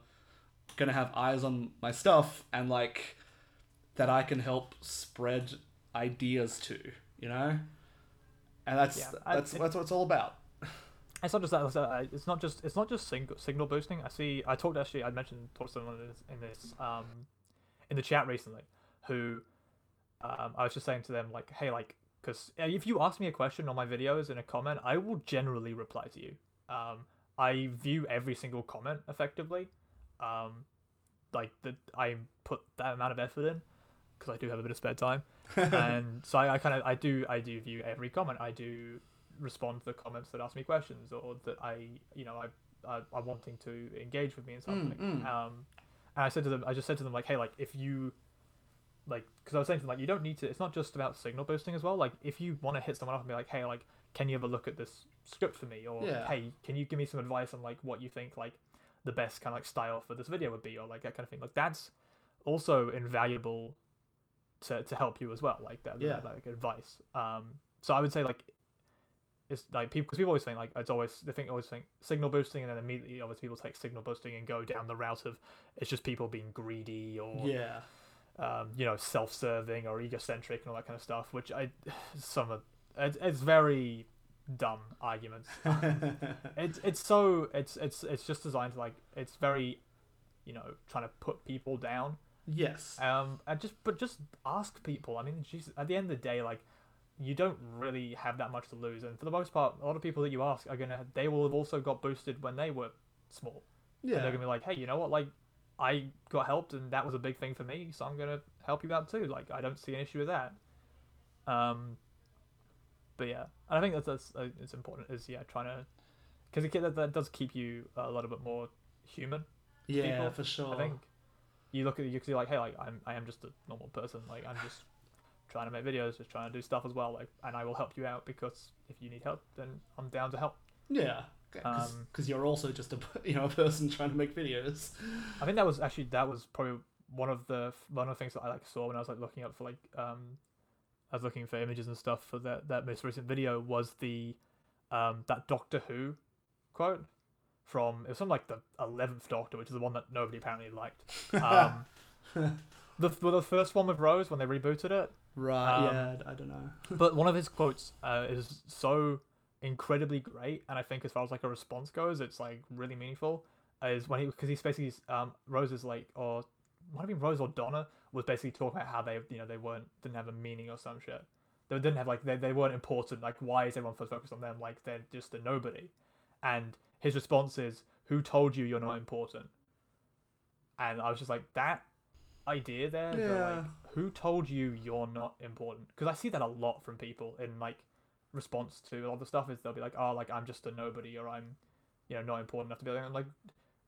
gonna have eyes on my stuff and like that I can help spread ideas to, you know, and that's Yeah, I- that's that's what it's all about. It's not just that. it's, uh, not just. It's not just signal signal boosting. I see. I talked actually. I mentioned talked to someone in this, in this um, in the chat recently, who, um, I was just saying to them like, hey, like, because if you ask me a question on my videos in a comment, I will generally reply to you. Um, I view every single comment effectively. Um, like that, I put that amount of effort in because I do have a bit of spare time, and so I, I kind of I do I do view every comment. I do respond to the comments that ask me questions or that I you know I I are wanting to engage with me in something. mm. Um, and I said to them, I just said to them like, hey, like if you like, because I was saying to them like, you don't need to. It's not just about signal boosting as well. Like if you want to hit someone up and be like, hey, like, can you have a look at this script for me, or Yeah. hey, can you give me some advice on like what you think like the best kind of like style for this video would be, or like that kind of thing. Like that's also invaluable to to help you as well. Like that, Yeah. like advice. Um, so I would say like it's like people because people always think like it's always they think always think signal boosting and then immediately obviously people take signal boosting and go down the route of it's just people being greedy or Yeah. Um, you know self-serving or egocentric and all that kind of stuff which I some of it's, it's very dumb arguments it's it's so it's it's it's just designed to like it's very you know trying to put people down yes. um, and just but just ask people. I mean, geez, at the end of the day, like you don't really have that much to lose, and for the most part, a lot of people that you ask are gonna they will have also got boosted when they were small. And yeah. they're gonna be like, hey, you know what? Like I got helped, and that was a big thing for me, so I'm gonna help you out too. Like I don't see an issue with that. Um, but yeah, and I think that's that's uh, it's important. Is yeah, trying to because that, that does keep you a little bit more human. yeah, people, for sure. I think you look at you because you're like, hey, like I'm I am just a normal person. Like I'm just trying to make videos, just trying to do stuff as well. Like, and I will help you out because if you need help, then I'm down to help. Yeah. Because Um, you're also just a you know a person trying to make videos. I think that was actually that was probably one of the one of the things that I like saw when I was like looking up for like um I was looking for images and stuff for that that most recent video was the um that Doctor Who quote from it was from like the eleventh Doctor, which is the one that nobody apparently liked. Um, the well, the first one with Rose when they rebooted it, Right. Um, yeah. I don't know. but one of his quotes uh, is so incredibly great, and I think as far as like a response goes, it's like really meaningful. Is when he because he's basically um Rose is like or might have been Rose or Donna was basically talking about how they you know they weren't didn't have a meaning or some shit. They didn't have like they, they weren't important. Like why is everyone first focused on them? Like they're just a nobody. And his response is, "Who told you you're not important?" And I was just like that idea there. Yeah. like, who told you you're not important? Because I see that a lot from people in like response to a lot of the stuff is they'll be like, oh, like I'm just a nobody or I'm, you know, not important enough to be there. I'm like,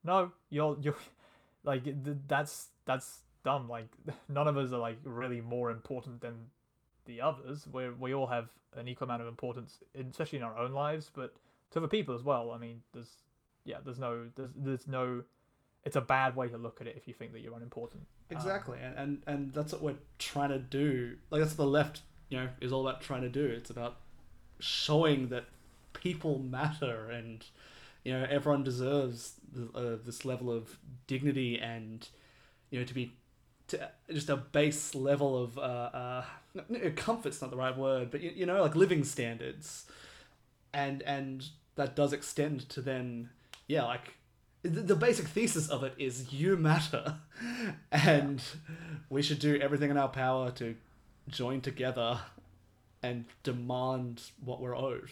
no, you're you're like th- that's that's dumb. Like none of us are like really more important than the others. We we all have an equal amount of importance, especially in our own lives, but to other people as well. I mean, there's yeah, there's no there's there's no. It's a bad way to look at it if you think that you're unimportant. Um, Exactly, and, and and that's what we're trying to do. Like that's what the left, you know, is all about trying to do. It's about showing that people matter, and you know, everyone deserves uh, this level of dignity, and you know, to be to just a base level of uh, uh, comfort's not the right word, but you, you know, like living standards, and and that does extend to then, yeah, like the, the basic thesis of it is you matter. And we should do everything in our power to join together and demand what we're owed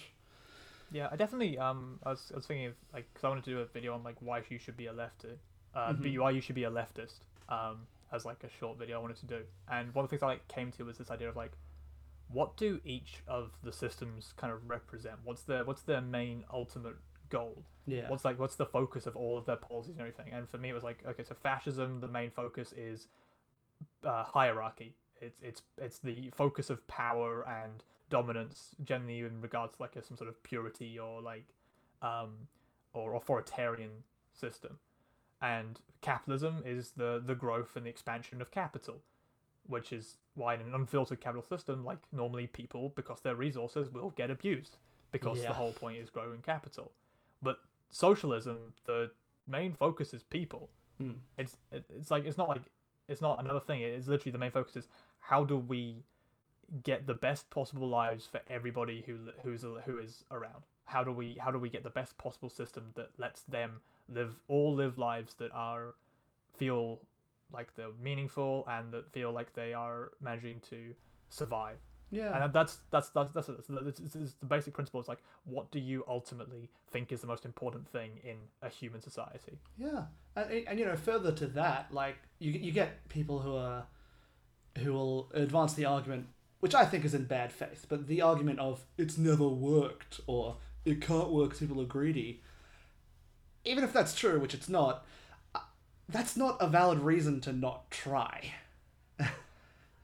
Yeah, I definitely. Um, I was, I was thinking of like because I wanted to do a video on like why you should be a leftist, uh, Mhm. be- why you should be a leftist. Um, as like a short video I wanted to do, and one of the things I like came to was this idea of like, what do each of the systems kind of represent? What's their what's their main ultimate goal? yeah What's like what's the focus of all of their policies and everything? And for me, it was like okay, so fascism, the main focus is uh, hierarchy. It's it's it's the focus of power and dominance, generally in regards to like a, some sort of purity or like um, or authoritarian system. And capitalism is the the growth and the expansion of capital, which is why in an unfiltered capital system, like normally people, because their resources will get abused, because Yeah. the whole point is growing capital. But socialism, the main focus is people. Hmm. It's it's like it's not like it's not another thing. It's literally the main focus is how do we get the best possible lives for everybody who who's who is around? How do we how do we get the best possible system that lets them live all live lives that are feel like they're meaningful and that feel like they are managing to survive? Yeah. And that's that's that's that's, that's, that's, that's, that's the basic principle. It's like, what do you ultimately think is the most important thing in a human society? Yeah, and, and you know, further to that, like you you get people who are who will advance the argument, which I think is in bad faith, but the argument of it's never worked or it can't work because people are greedy. Even if that's true, which it's not, uh, that's not a valid reason to not try.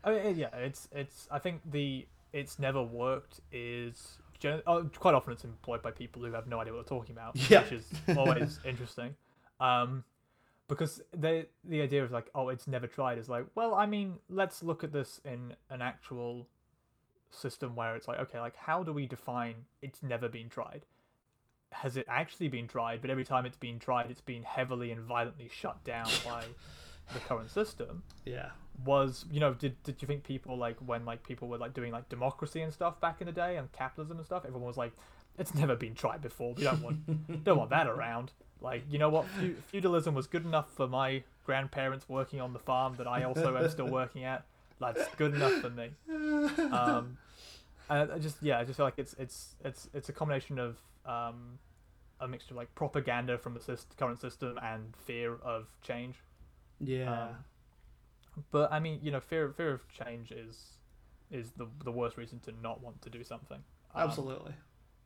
I mean, yeah, it's it's. I think the it's never worked is gen- oh, quite often it's employed by people who have no idea what they're talking about, Yeah. which is always interesting. Um, because the the idea of like, oh, it's never tried is like, well, I mean, let's look at this in an actual system where it's like, okay, like how do we define it's never been tried? Has it actually been tried? But every time it's been tried, it's been heavily and violently shut down by the current system Yeah. was you know did did you think people like when like people were like doing like democracy and stuff back in the day and capitalism and stuff everyone was like it's never been tried before we don't want don't want that around like you know what feudalism was good enough for my grandparents working on the farm that I also am still working at that's good enough for me um and I just yeah I just feel like it's it's it's it's a combination of um a mixture of like propaganda from the current system and fear of change Yeah. um, but I mean, you know, fear fear of change is is the the worst reason to not want to do something. Um, Absolutely.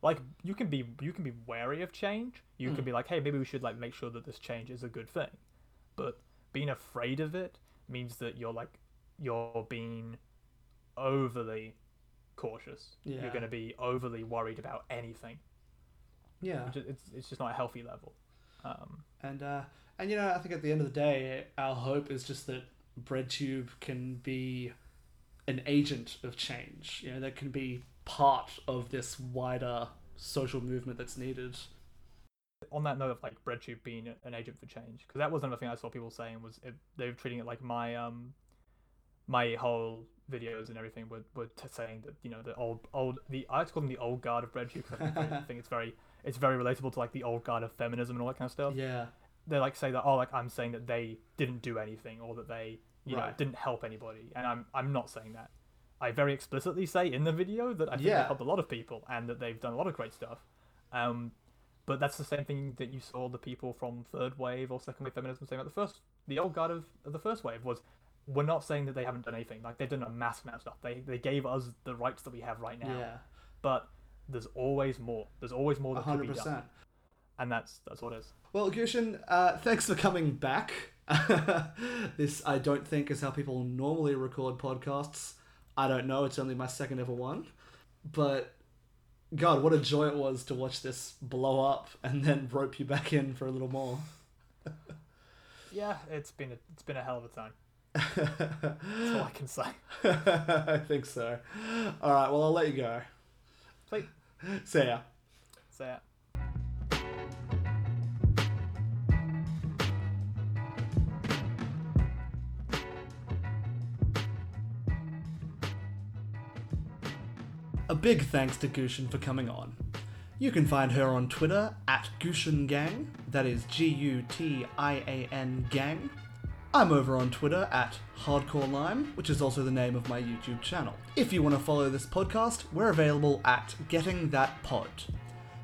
Like you can be you can be wary of change. You Mm. can be like, hey, maybe we should like make sure that this change is a good thing. But being afraid of it means that you're like you're being overly cautious. Yeah. You're going to be overly worried about anything. Yeah. It's it's just not a healthy level. Um, And uh, and you know, I think at the end of the day, our hope is just that BreadTube can be an agent of change. You know, that can be part of this wider social movement that's needed. on that note of like breadtube being an agent for change because that was another thing i saw people saying was it, they were treating it like my um my whole videos and everything were, were t- saying that you know the old old the i like to call them the old guard of breadtube because I, think- it's very it's very relatable to like the old guard of feminism and all that kind of stuff Yeah. they like say that oh like i'm saying that they didn't do anything or that they you know didn't help anybody and i'm i'm not saying that i very explicitly say in the video that i think Yeah. they've helped a lot of people and that they've done a lot of great stuff um but that's the same thing that you saw the people from third wave or second wave feminism saying about the first the old guard of, of the first wave was we're not saying that they haven't done anything like they've done a mass amount of stuff they they gave us the rights that we have right now Yeah. but there's always more there's always more that could hundred be done and that's that's what it is Well, Gutian, uh, thanks for coming back. this, I don't think, is how people normally record podcasts. I don't know. It's only my second ever one. But, God, what a joy it was to watch this blow up and then rope you back in for a little more. yeah it's been a, it's been a hell of a time that's all i can say I think so. All right, well, I'll let you go. Sweet. See ya. so yeah big thanks to Gutian for coming on. You can find her on Twitter at Gutian Gang, that is G U T I A N Gang. I'm over on Twitter at Hardcore Lime, which is also the name of my YouTube channel. If you want to follow this podcast, we're available at Getting That Pod.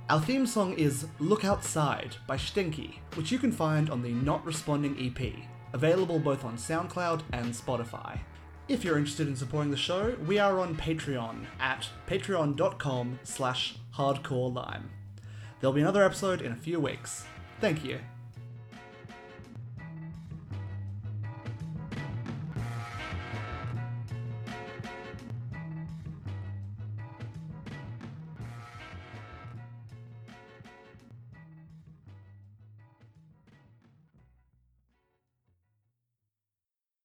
Our theme song is Look Outside by Stinky, which you can find on the Not Responding EP, available both on SoundCloud and Spotify. If you're interested in supporting the show, we are on Patreon at patreon.com slash hardcore lime. There'll be another episode in a few weeks. Thank you.